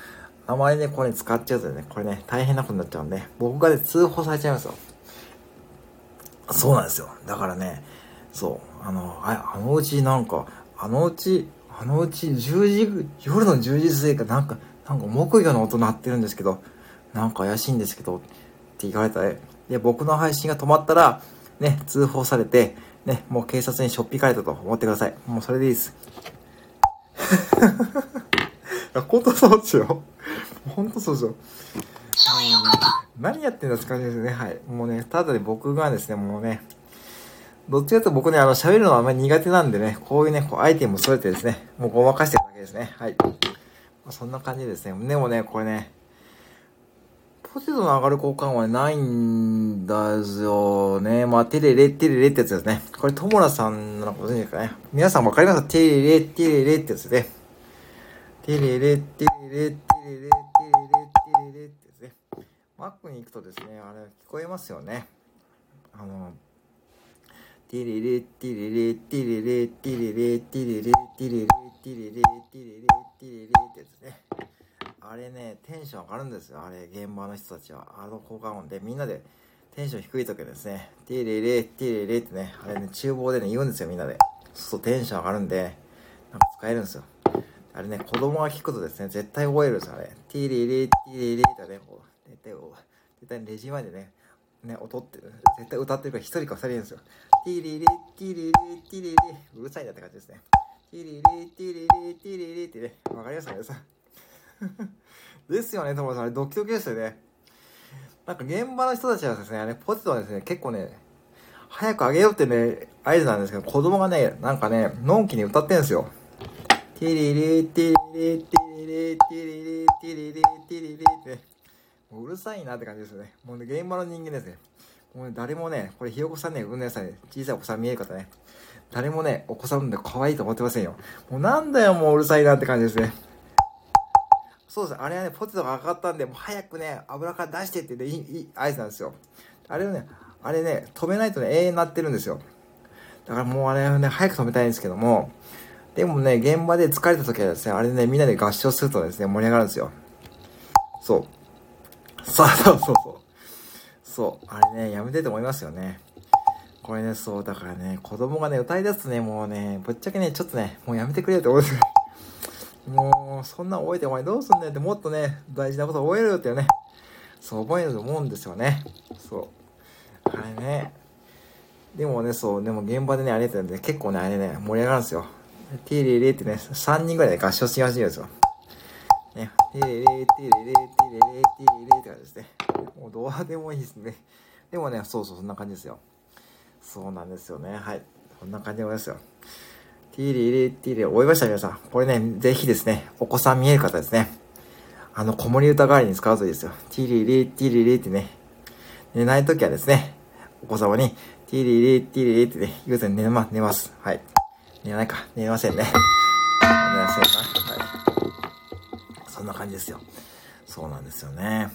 A: あまりね、これ使っちゃうとね、これね、大変なことになっちゃうんで、僕がね、通報されちゃいますよ。そうなんですよ。だからね、そう、あの、ああのうちなんか、あのうち、あのうち10時、夜の10時過ぎかなんか、なんか木魚の音鳴ってるんですけど、なんか怪しいんですけど、って言われたら、で、僕の配信が止まったら、ね、通報されて、ね、もう警察にしょっぴかれたと思ってください。もうそれでいいです。いや、本当そうですよ。本当そうですよ。もうね、何やってんだって感じですね。はい。もうね、ただで僕がですね、もうね、どっちかというと僕ね、あの、喋るのはあんまり苦手なんでね、こういうね、こうアイテムを添えてですね、もうごまかしてるだけですね。はい。まあ、そんな感じですね。でもね、これね、ポテトの上がる交換はないんだよね。まあ、テレレ、テレレってやつですね。これ、トモラさんなのかご存知ですかね。皆さんわかりますか？テレレ、テレレってやつで、ね。テレレ、テレレ、テレレ、テレレ、テレレってですね。マックに行くとですね、あれ聞こえますよね。あの、ティリレティリレティリレティリレティリレティリレティリレティリレティリレってやつねあれねテンション上がるんですよあれ現場の人たちはあの効果音でみんなでテンション低い時ですねティリレティリレってねあれね厨房でね言うんですよみんなでそうテンション上がるんでなんか使えるんですよあれね子供が聞くとですね絶対覚えるんですよあれティリレティリレってねこう絶対絶対レジ前でねね、音って絶対歌ってるから一人か二人いるんですよ。ティリリティリリティリリうるさいなって感じですね。ティリリティリリティリリってね、わかりますかねさ。ですよね、友達。あれドキドキですよね。なんか現場の人たちはですね、あれポテトはですね、結構ね、早くあげようってね、合図なんですけど、子供がね、なんかね、のんきに歌ってんですよ。ティリリティリリティリリティリリティリリティリリって。もううるさいなって感じですよね。もうね、現場の人間ですね。もうね、誰もね、これひよこさんね、うんねさんね、小さいお子さん見える方ね、誰もね、お子さんで可愛いと思ってませんよ。もうなんだよ、もううるさいなって感じですね。そうです。あれはね、ポテトが上がったんで、もう早くね、油から出してってね、いい、いい合図なんですよ。あれをね、あれね、止めないとね、永遠になってるんですよ。だからもうあれはね、早く止めたいんですけども、でもね、現場で疲れた時はですね、あれね、みんなで合唱するとですね、盛り上がるんですよ。そう。そう そうそうそう。そう。あれね、やめてと思いますよね。これね、そう、だからね、子供がね、歌い出すとね、もうね、ぶっちゃけね、ちょっとね、もうやめてくれって思うんですよ。もう、そんな覚えてお前どうすんねんって、もっとね、大事なこと覚えるよってね、そう覚えると思うんですよね。そう。あれね。でもね、そう、でも現場でね、あれやってね、結構ね、あれね、盛り上がるんですよ。ティーリリってね、3人ぐらいで合唱し始めるんですよ。ね、テレレテレレテレレテレレって感じですね。もうどうでもいいですね。でもね、そうそう、そんな感じですよ。そうなんですよね。はい。こんな感じでございますよ。ティリリティリ、覚えました皆さん。これね、ぜひですね、お子さん見える方ですね。あの、子守歌代わりに使うといいですよ。ティリリティリリってね。寝ないときはですね、お子様に、ティリリティリリってね、言うと寝ま、寝ます。はい。寝ないか。寝ませんね。寝ませんな。はい。そんな感じですよ。そうなんですよね。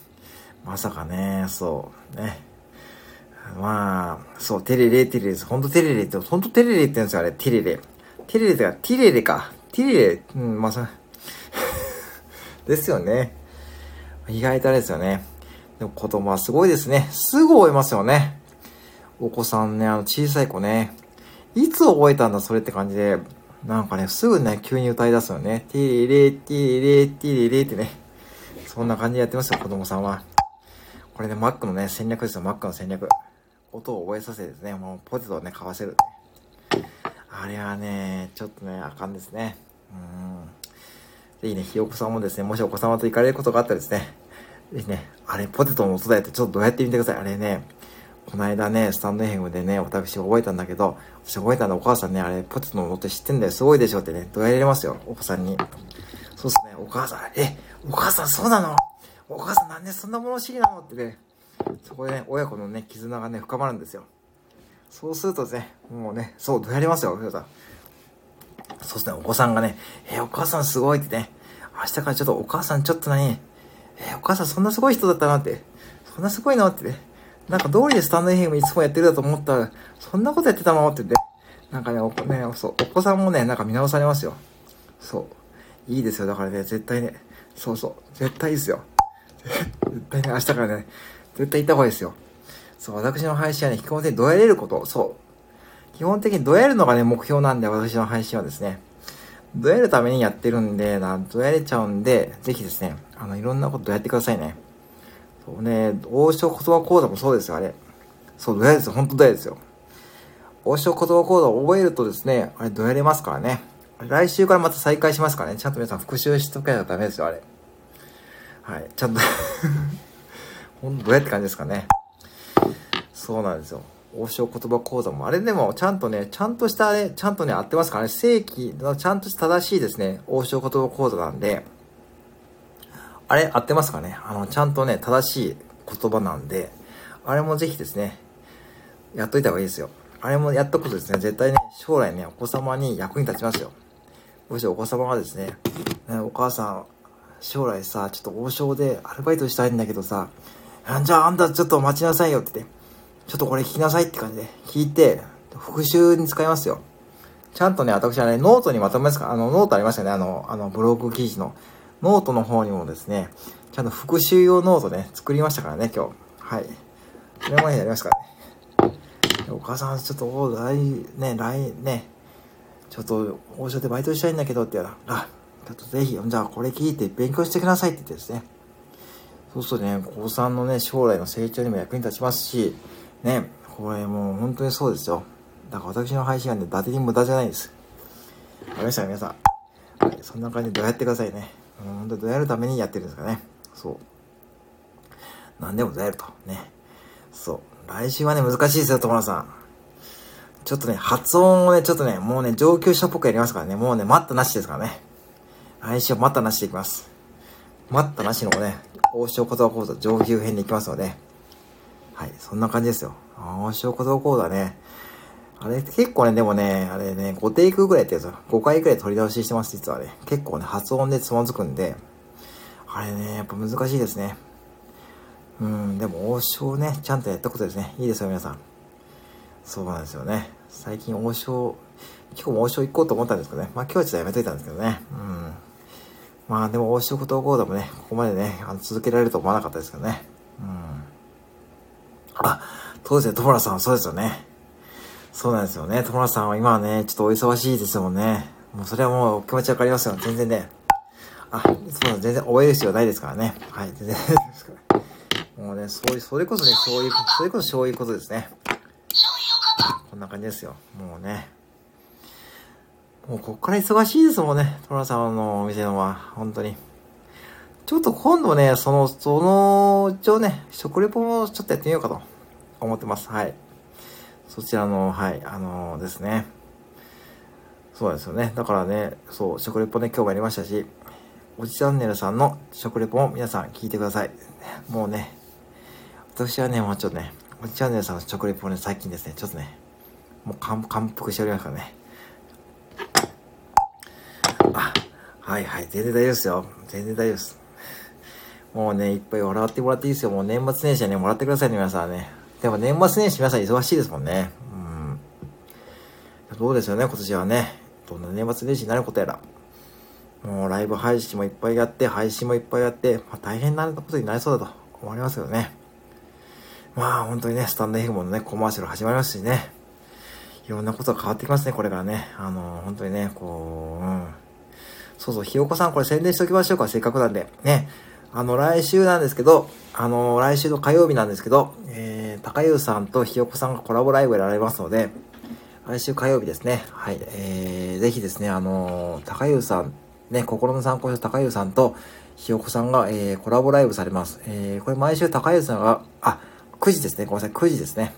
A: まさかね、そう、ね。まあ、そう、テレレ、テレレです。ほんとテレレって、ほんとテレレって言うんですよ、あれ。テレレ。テレレってか、ティレレか。ティレレ、うん、まあ、そ ですよね。意外とあれですよね。でも子供はすごいですね。すぐ覚えますよね。お子さんね、あの小さい子ね。いつ覚えたんだ、それって感じで。なんかね、すぐね、急に歌い出すよね。ティリレ、ティリレ、ティリレってね。そんな感じでやってますよ、子供さんは。これね、マックのね、戦略ですよ、マックの戦略。音を覚えさせてですね、もうポテトをね、買わせる。あれはね、ちょっとね、あかんですね。うん。ぜひね、ひよこさんもですね、もしお子様と行かれることがあったらですね、ぜひね、あれ、ポテトの音だよってちょっとどうやってみてください。あれね、この間ね、スタンド FM でね、私覚えたんだけど、私覚えたんだ、お母さんね、あれ、ポテトの音知ってんだよ、すごいでしょってね、どうやれますよ、お子さんに。そうっすね、お母さん、え、お母さんそうなの？お母さんなんでそんな物知りなの？ってね、そこでね、親子のね、絆がね、深まるんですよ。そうするとね、もうね、そう、どうやりますよ、皆さん。そうですね、お子さんがね、え、お母さんすごいってね、明日からちょっとお母さんちょっと何、え、お母さんそんなすごい人だったなって、そんなすごいの？ってね、なんか通りでスタンド FM いつもやってるだと思ったら、そんなことやってたのって言って、なんかね、おね、そ、お子さんもね、なんか見直されますよ。そう。いいですよ。だからね、絶対ね、そうそう、絶対いいですよ。絶対ね、明日からね、絶対行った方がいいですよ。そう、私の配信はね、基本的にどやれること、そう。基本的にどやるのがね、目標なんで、私の配信はですね。どやるためにやってるんで、な、どやれちゃうんで、ぜひですね、あの、いろんなことやってくださいね。そうね、王将言葉講座もそうですよ、あれ。そう、どやですよ。ほんとどやですよ。王将言葉講座を覚えるとですね、あれどやれますからね。来週からまた再開しますからね。ちゃんと皆さん復習しとけないとダメですよ、あれ。はい。ちゃんとほんとどうやって感じですかね。そうなんですよ。王将言葉講座も、あれでもちゃんとね、ちゃんとしたね、ちゃんとね、合ってますからね。正規のちゃんと正しいですね、王将言葉講座なんで、あれ合ってますかね？あの、ちゃんとね、正しい言葉なんで、あれもぜひですね、やっといた方がいいですよ。あれもやっとくとですね、絶対ね、将来ね、お子様に役に立ちますよ。もしお子様がですね、ねお母さん、将来さ、ちょっと王将でアルバイトしたいんだけどさ、じゃああんたちょっと待ちなさいよって言って、ちょっとこれ聞きなさいって感じで聞いて、復習に使いますよ。ちゃんとね、私はね、ノートにまとめますか？あの、ノートありましたね。あの、あの、ブログ記事の。ノートの方にもですね、ちゃんと復習用ノートね、作りましたからね、今日。はい。それもやりますからね。お母さん、ちょっと、来、ね、来、ね、ちょっと、王将でバイトしたいんだけどって言ったら、あ、ちょっとぜひ、じゃあこれ聞いて勉強してくださいって言ってですね。そうするとね、高3のね、将来の成長にも役に立ちますし、ね、これもう本当にそうですよ。だから私の配信はね、伊達に無駄じゃないです。わかりました皆さん。はい、そんな感じでどうやってくださいね。う本当どうやるためにやってるんですかね。そう。何でもどうやると。ね。そう。来週はね、難しいですよ、友田さん。ちょっとね、発音をね、ちょっとね、もうね、上級者っぽくやりますからね。もうね、待ったなしですからね。来週は待ったなしでいきます。待ったなしのね、王将言葉講座上級編でいきますので。はい、そんな感じですよ。王将言葉講座ね。あれ、結構ね、でもね、あれね、5テイクぐらいってるんですよ。5回ぐらい取り直ししてます、実はね。結構ね、発音でつまずくんで、あれね、やっぱ難しいですね。うん、でも王将ね、ちゃんとやったことですね。いいですよ、皆さん。そうなんですよね。最近王将、今日も王将行こうと思ったんですけどね。まあ今日はちょっとやめといたんですけどね。うん。まあでも王将こと講座もね、ここまでね、あの続けられると思わなかったですけどね。うん。あ、そうですね、友田さんそうですよね。そうなんですよね。友田さんは今はね、ちょっとお忙しいですもんね。もうそれはもう気持ちわかりますよ。全然ね。あ、そうだ、全然覚える必要ないですからね。はい、全然もうね、そういう、それこそね、そういう、それこそそういうことですね。こんな感じですよ。もうね。もうこっから忙しいですもんね。トラさんのお店のは。本当に。ちょっと今度ね、その、その、一応ね、食レポもちょっとやってみようかと思ってます。はい。そちらの、はい、あのー、ですね。そうですよね。だからね、そう、食レポね、今日もやりましたし、おじチャンネルさんの食レポも皆さん聞いてください。もうね、私はね、もうちょっとね、おじチャンネルさんの食レポね、最近ですね、ちょっとね、もう感服しておりますからね。あ、はいはい、全然大丈夫ですよ。全然大丈夫です。もうね、いっぱい笑ってもらっていいですよ。もう年末年始はね、もらってくださいね、皆さんね。でも年末年始皆さん忙しいですもんね。うん。どうですよね、今年はね。どんな年末年始になることやら。もうライブ配信もいっぱいやって、配信もいっぱいやって、まあ、大変なことになりそうだと思いますよね。まあ本当にね、スタンド FM のね、コマーシャル始まりますしね。いろんなことが変わってきますね、これからね。あの、本当にね、こう、うん。そうそう、ひよこさんこれ宣伝しておきましょうか、せっかくなんで。ね。あの、来週なんですけど、あの、来週の火曜日なんですけど、えー、高優さんとひよこさんがコラボライブやられますので、来週火曜日ですね。はい。えー、ぜひですね、あの、高優さんね、心の参考書高優さんとひよこさんが、えー、コラボライブされます。えー、これ毎週高優さんが、あ、9時ですね。ごめんなさい、9時ですね。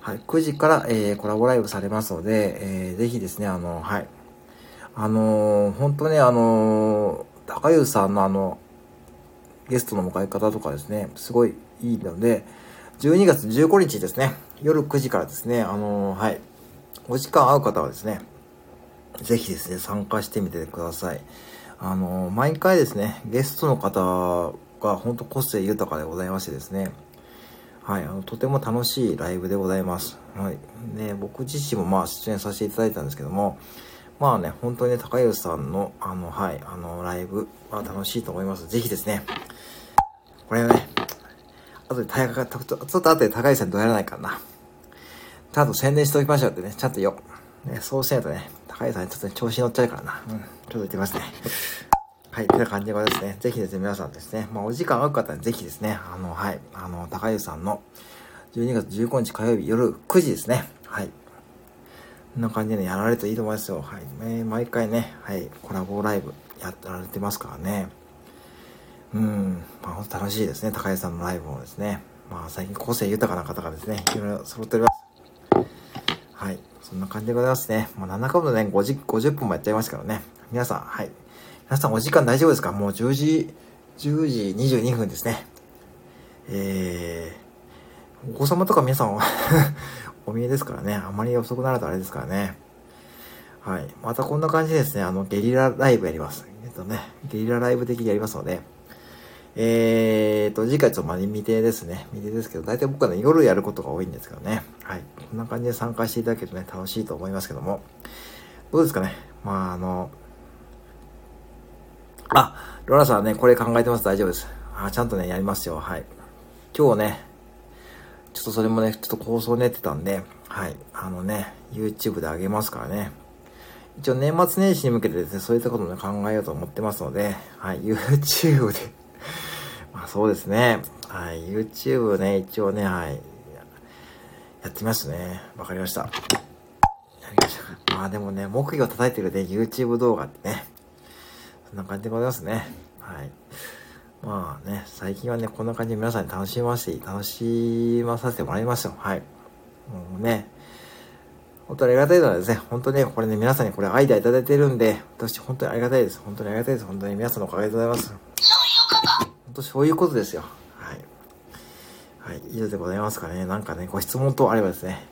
A: はい、9時から、えー、コラボライブされますので、えー、ぜひですね、あの、はい。あのー、本当ね、あのー、高優さんのあの、ゲストの迎え方とかですね、すごいいいので、12月15日ですね、夜9時からですね、あのー、はい。お時間合う方はですね、ぜひですね、参加してみてください。あの、毎回ですね、ゲストの方が本当個性豊かでございましてですね、はい、あの、とても楽しいライブでございます。はい。ね、僕自身もまあ出演させていただいたんですけども、まあね、本当にね、高吉さんの、あの、はい、あの、ライブは楽しいと思います。ぜひですね、これね、あとで大ちょっと後で高吉さんどうやらないからな。ちゃんと宣伝しておきましょうってね、ちゃんとよ。ね、そうしないとね、高井さんちょっと、ね、調子乗っちゃうからな。うん。ちょっと言ってますね。はい。という感じでございますね。ぜひですね、皆さんですね、まあ、お時間合う方はぜひですね、あの、はい。あの、高井さんの12月15日火曜日夜9時ですね。はい。こんな感じでね、やられるといいと思いますよ。はい。えー、毎回ね、はい。コラボライブやられてますからね。うん。まあ、ほんと楽しいですね。高井さんのライブもですね。まあ、最近個性豊かな方がですね、いろいろ揃っております。はい。そんな感じでございますね。もう7かもね、50, 50分もやっちゃいますからね。皆さん、はい。皆さんお時間大丈夫ですか？もう10時、10時22分ですね。えー、お子様とか皆さん お見えですからね。あまり遅くなるとあれですからね。はい。またこんな感じですね。あの、ゲリラライブやります。えっとね、ゲリラライブ的にやりますので、えーと、次回ちょっとまあ未定ですね。未定ですけど、大体僕はね、夜やることが多いんですけどね。はい。こんな感じで参加していただけるとね、楽しいと思いますけども。どうですかね？まあ、あの、あ、ロラさんね、これ考えてます。大丈夫です。あ、ちゃんとね、やりますよ。はい。今日ね、ちょっとそれもね、ちょっと構想練ってたんで、はい。あのね、YouTube で上げますからね。一応年末年始に向けてですね、そういったことも、ね、考えようと思ってますので、はい、YouTube でまあそうですね、はい、YouTube ね、一応ね、はい、やってみますね。わかりました。やりました。まあでもね、木魚叩いてるね、YouTube 動画ってね、そんな感じでございますね。はい。まあね、最近はね、こんな感じで皆さんに楽しませて、楽しまさせてもらいますよ。はい。もうね、本当にありがたいのはですね、本当にね、これね、皆さんにこれアイデアいただいてるんで、私本当にありがたいです。本当にありがたいです。本当に皆さんのおかげでございます。そういうこと本当そういうことですよ。はい。はい、以上でございますかね。なんかね、ご質問等あればですね、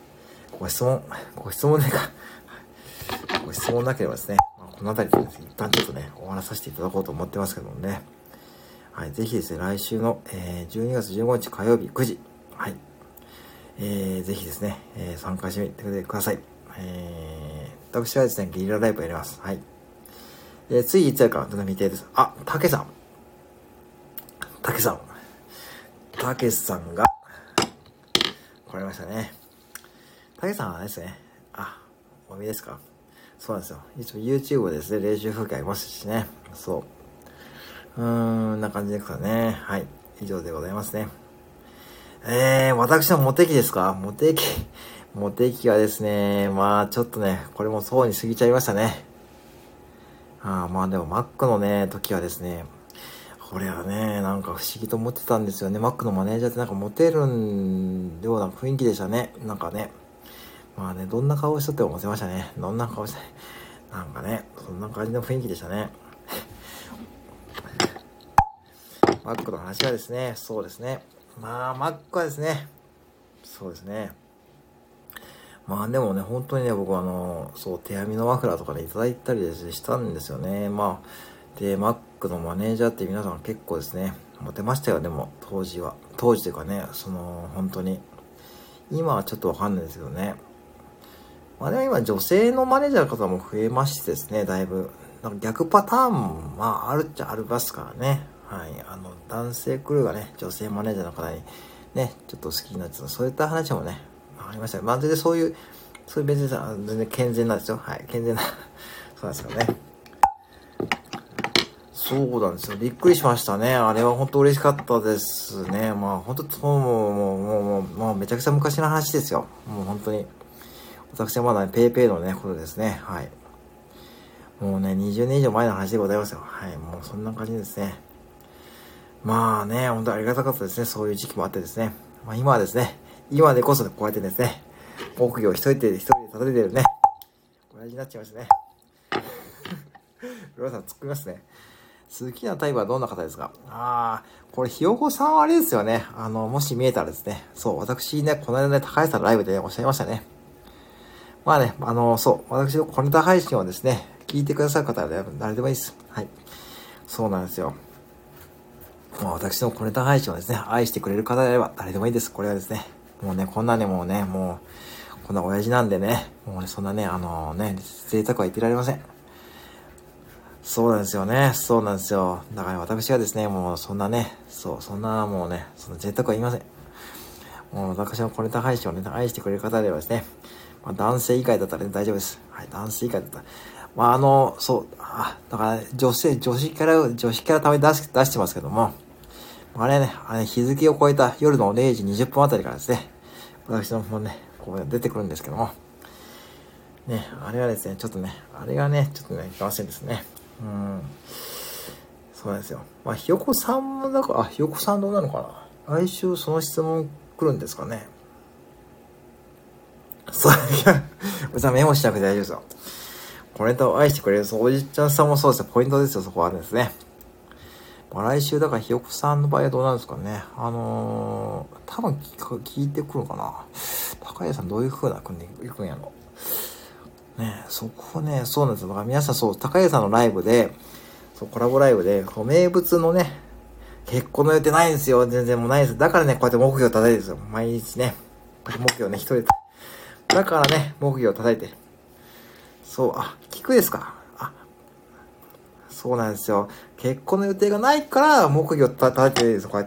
A: ご質問、ご質問ねか、ご質問なければですね、まあ、この辺りで、ね、一旦ちょっとね、お話させていただこうと思ってますけどもね。はい、ぜひですね、来週の、えー、12月15日火曜日9時、はい、えー、ぜひですね、えー、参加してみてください。えー、私はですね、ゲリラライブやります。はい。えー、ついいつやか、どの未定です。あ、たけさん。たけさん。たけさんが、来られましたね。たけさんはですね、あ、お見ですか？そうなんですよ。一応 YouTube ですね、練習風景ありますしね。そう。うーんな感じですかね。はい。以上でございますね。えー、私のモテ期ですか？モテ期、モテ期はですね、まあちょっとね、これもそうに過ぎちゃいましたね。あまあでも Mac のね、時はですね、これはね、なんか不思議と思ってたんですよね。Mac のマネージャーってなんかモテるんような雰囲気でしたね。なんかね。まあね、どんな顔しとってもモテましたね。どんな顔して、なんかね、そんな感じの雰囲気でしたね。Mac の話はですね、そうですね。まあ、マックはですね、そうですね。まあでもね、本当にね、僕はあの、そう、手編みのマフラーとかね、いただいたりですね、したんですよね。まあ、で、マックのマネージャーって皆さん結構ですね、モテましたよ、でも、当時は。当時というかね、その、本当に。今はちょっとわかんないですけどね。まあでも今、女性のマネージャーの方も増えましてですね、だいぶ。なんか逆パターンも、まあ、あるっちゃありますからね。はい、あの、男性クルーがね、女性マネージャーの方にね、ちょっと好きになってた、そういった話もね、ありました。まあ、全然そういう、そういう別にさ、全然健全なんですよ。はい、健全な、そうなんですよね。そうなんですよ。びっくりしましたね。あれは本当嬉しかったですね。まあ本当、もう、もう、もう、もう、もうめちゃくちゃ昔の話ですよ。もう本当に。私はまだね、ペーペーのね、ことですね。はい。もうね、20年以上前の話でございますよ。はい。もうそんな感じですね。まあね、本当ありがたかったですね。そういう時期もあってですね。まあ今はですね、今でこそこうやってですね、木魚を一人で、一人で立ててるね、親父になっちゃいましたね。ローさん突っ込みますね。好きなタイプはどんな方ですか？ああ、これひよこさんはあれですよね。あの、もし見えたらですね。そう、私ね、この間ね、高橋さんのライブで、ね、おっしゃいましたね。まあね、あの、そう、私の小ネタ配信をですね、聞いてくださる方は誰でもいいです。はい。そうなんですよ。まあ、私の小ネタ配信をですね、愛してくれる方であれば誰でもいいです。これはですね、もうね、こんなね、もうね、もう、こんな親父なんでね、もうね、そんなね、あのー、ね、贅沢は言ってられません。そうなんですよね。そうなんですよ。だから私はですね、もうそんなね、そう、そんなもうね、その贅沢は言いません。もう私の小ネタ配信をね、愛してくれる方ではですね、まあ、男性以外だったら、ね、大丈夫です。はい、男性以外だったら。まあ、あの、そう、あ、だから女性、女子キャラ、女子キャラため出し出してますけども、あれね、あれ日付を超えた夜の0時20分あたりからですね、私のもね、こう出てくるんですけども、ね、あれはですね、ちょっとね、あれがね、ちょっとね、いけませんですね。うん。そうなんですよ。まあ、ひよこさんも、だから、あ、ひよこさんどうなのかな来週その質問来るんですかね。そう、いや、別にメモしなくて大丈夫ですよ。これと愛してくれる、おじちゃんさんもそうですよ。ポイントですよ、そこはですね。まあ、来週、だからひよこさんの場合はどうなんですかね。あのー、多分聞いてくるかな。高谷さんどういう風な組んでいくんやろ。ねそこね、そうなんですよ。だから皆さんそう、高谷さんのライブで、そう、コラボライブで、こう名物のね、結婚の予定ないんですよ。全然もうないです。だからね、こうやって目標叩いてるんですよ。毎日ね。こうやって目標ね、一人で。だからね、目標叩いて。そう、あ、聞くですか？あ、そうなんですよ。結婚の予定がないから、目標叩いてるんですよ、こうやっ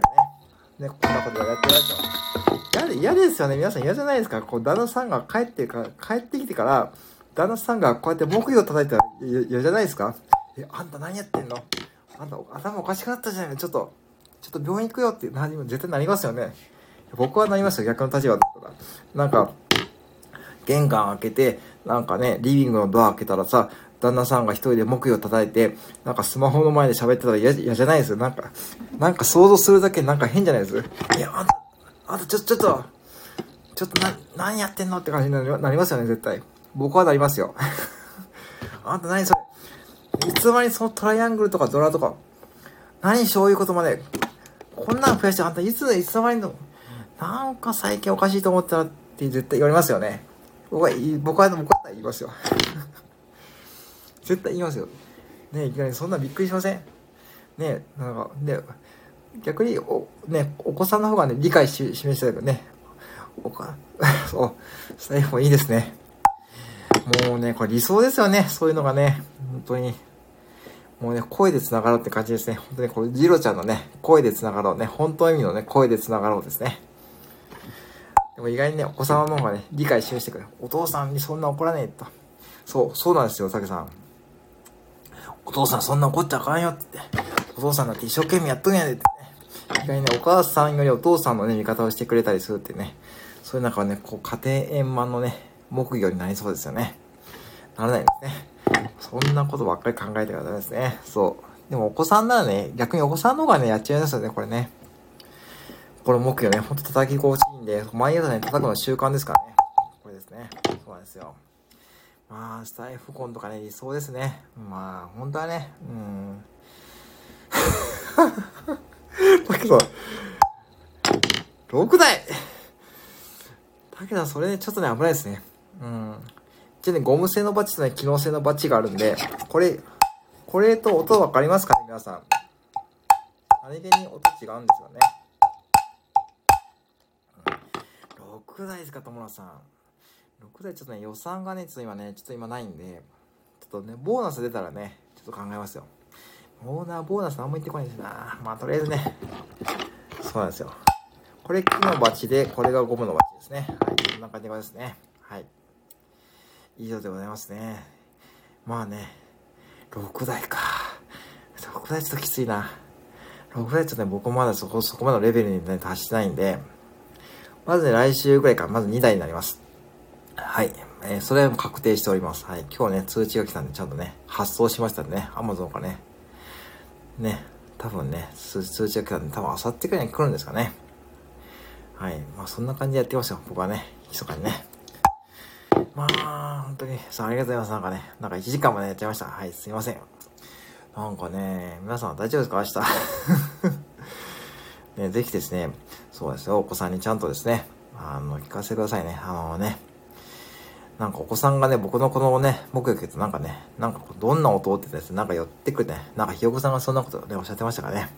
A: てね。ね、こんなことやってるやつ嫌で、嫌ですよね。皆さん嫌じゃないですか。こう、旦那さんが帰ってか帰ってきてから、旦那さんがこうやって目標叩いたら嫌じゃないですか？え、あんた何やってんの？あんた頭おかしくなったじゃないのちょっと、ちょっと病院行くよって何も絶対なりますよね。僕はなりますよ、逆の立場だったら。なんか、玄関開けて、なんかね、リビングのドア開けたらさ、旦那さんが一人で木魚叩いて、なんかスマホの前で喋ってたら嫌じゃないです？よ。なんか、なんか想像するだけなんか変じゃないです？いや、あんた、あんたちょ、ちょっと、ちょっとな、何やってんの？って感じになりますよね、絶対。僕はなりますよ。あんた何それ？いつまにそのトライアングルとかドラとか、何そういうことまでこんなん増やしてあんたいつ、いつの間にの、なんか最近おかしいと思ったらって絶対言われますよね。僕は、僕は、僕は言いますよ。絶対言いますよ。ねいきなりそんなびっくりしません？ねなんか、ね逆にお、ね、お子さんの方がね、理解し、示してるけどね。おか、そう、スタイフもいいですね。もうね、これ理想ですよね。そういうのがね、本当に。もうね、声で繋がろうって感じですね。本当にこれ、ジロちゃんのね、声で繋がろうね。本当の意味のね、声で繋がろうですね。でも意外にね、お子様の方がね、理解示してくれる。お父さんにそんな怒らねえと。そう、そうなんですよ、たけさん。お父さんそんな怒っちゃあかんよってって。お父さんだって一生懸命やっとんやでってね。意外にね、お母さんよりお父さんのね、味方をしてくれたりするってね。そういう中はね、こう、家庭円満のね、木魚になりそうですよね。ならないですね。そんなことばっかり考えてからダメですね。そう。でもお子さんならね、逆にお子さんの方がね、やっちゃいますよね、これね。これ木魚ね、ほんと叩き心地いいんで、毎朝ね、叩くの習慣ですからね。これですね。そうなんですよ。まあ、スタイフコンとかね、理想ですね。まあ、本当はね、うん。だけど、6台だけど、それね、ちょっとね、危ないですね。うん。一応ね、ゴム製のバチとね、機能性のバチがあるんで、これ、これと音わかりますかね、皆さん。何気に音違うんですよね。6台ですか、友野さん。6台ちょっとね、予算がね、ちょっと今ね、ちょっと今ないんで、ちょっとね、ボーナス出たらね、ちょっと考えますよ。オーナーボーナス何も言ってこないんですな。まあ、とりあえずね、そうなんですよ。これ木のバチで、これがゴムのバチですね。はい、こんな感じですね。はい。以上でございますね。まあね、6台か。6台ちょっときついな。6台ちょっとね、僕もまだそこ、そこまでのレベルに、ね、達してないんで、まずね、来週ぐらいからまず2台になります。はい。えー、それも確定しております。はい。今日ね、通知が来たんで、ちゃんとね、発送しましたんでね、Amazon かね。ね、多分ね、通知が来たんで、多分明後日くらいに来るんですかね。はい。まあ、そんな感じでやってますよ。僕はね、密かにね。まあ、本当に、さあ、ありがとうございます。なんかね、なんか1時間までやっちゃいました。はい、すいません。なんかね、皆さん大丈夫ですか？明日。ね、ぜひですね、そうですよ、お子さんにちゃんとですね、あの、聞かせてくださいね。あのね、なんかお子さんがね、僕のこのね、目撃となんかね、なんかどんな音ってですね、なんか寄ってくるね、なんかひよこさんがそんなことね、おっしゃってましたからね。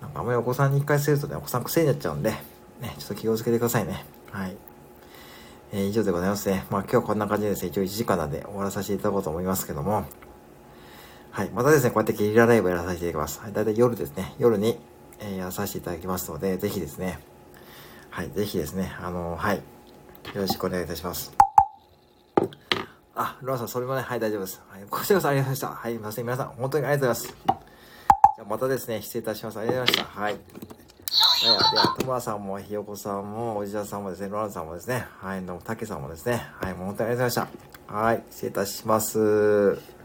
A: なんかあんまりお子さんに一回するとね、お子さん癖になっちゃうんで、ね、ちょっと気をつけてくださいね。はい。えー、以上でございますね。まあ今日こんな感じでですね、一応1時間なんで終わらさせていただこうと思いますけども、はい。またですね、こうやってゲリラライブやらさせていただきます。はい。だいたい夜ですね、夜に、えー、やらさせていただきますので、ぜひですね、はい。ぜひですね、あのー、はい。よろしくお願いいたします。あ、ロアさん、それもね、はい、大丈夫です。はい。こちらこそありがとうございました。はい。すいません。皆さん、本当にありがとうございます。じゃまたですね、失礼いたします。ありがとうございました。はい。では、ともらさんも、ひよこさんも、おじさんもですね、ロランさんもですね、はい、の、たけさんもですね、はい、本当にありがとうございました。はい、失礼いたします。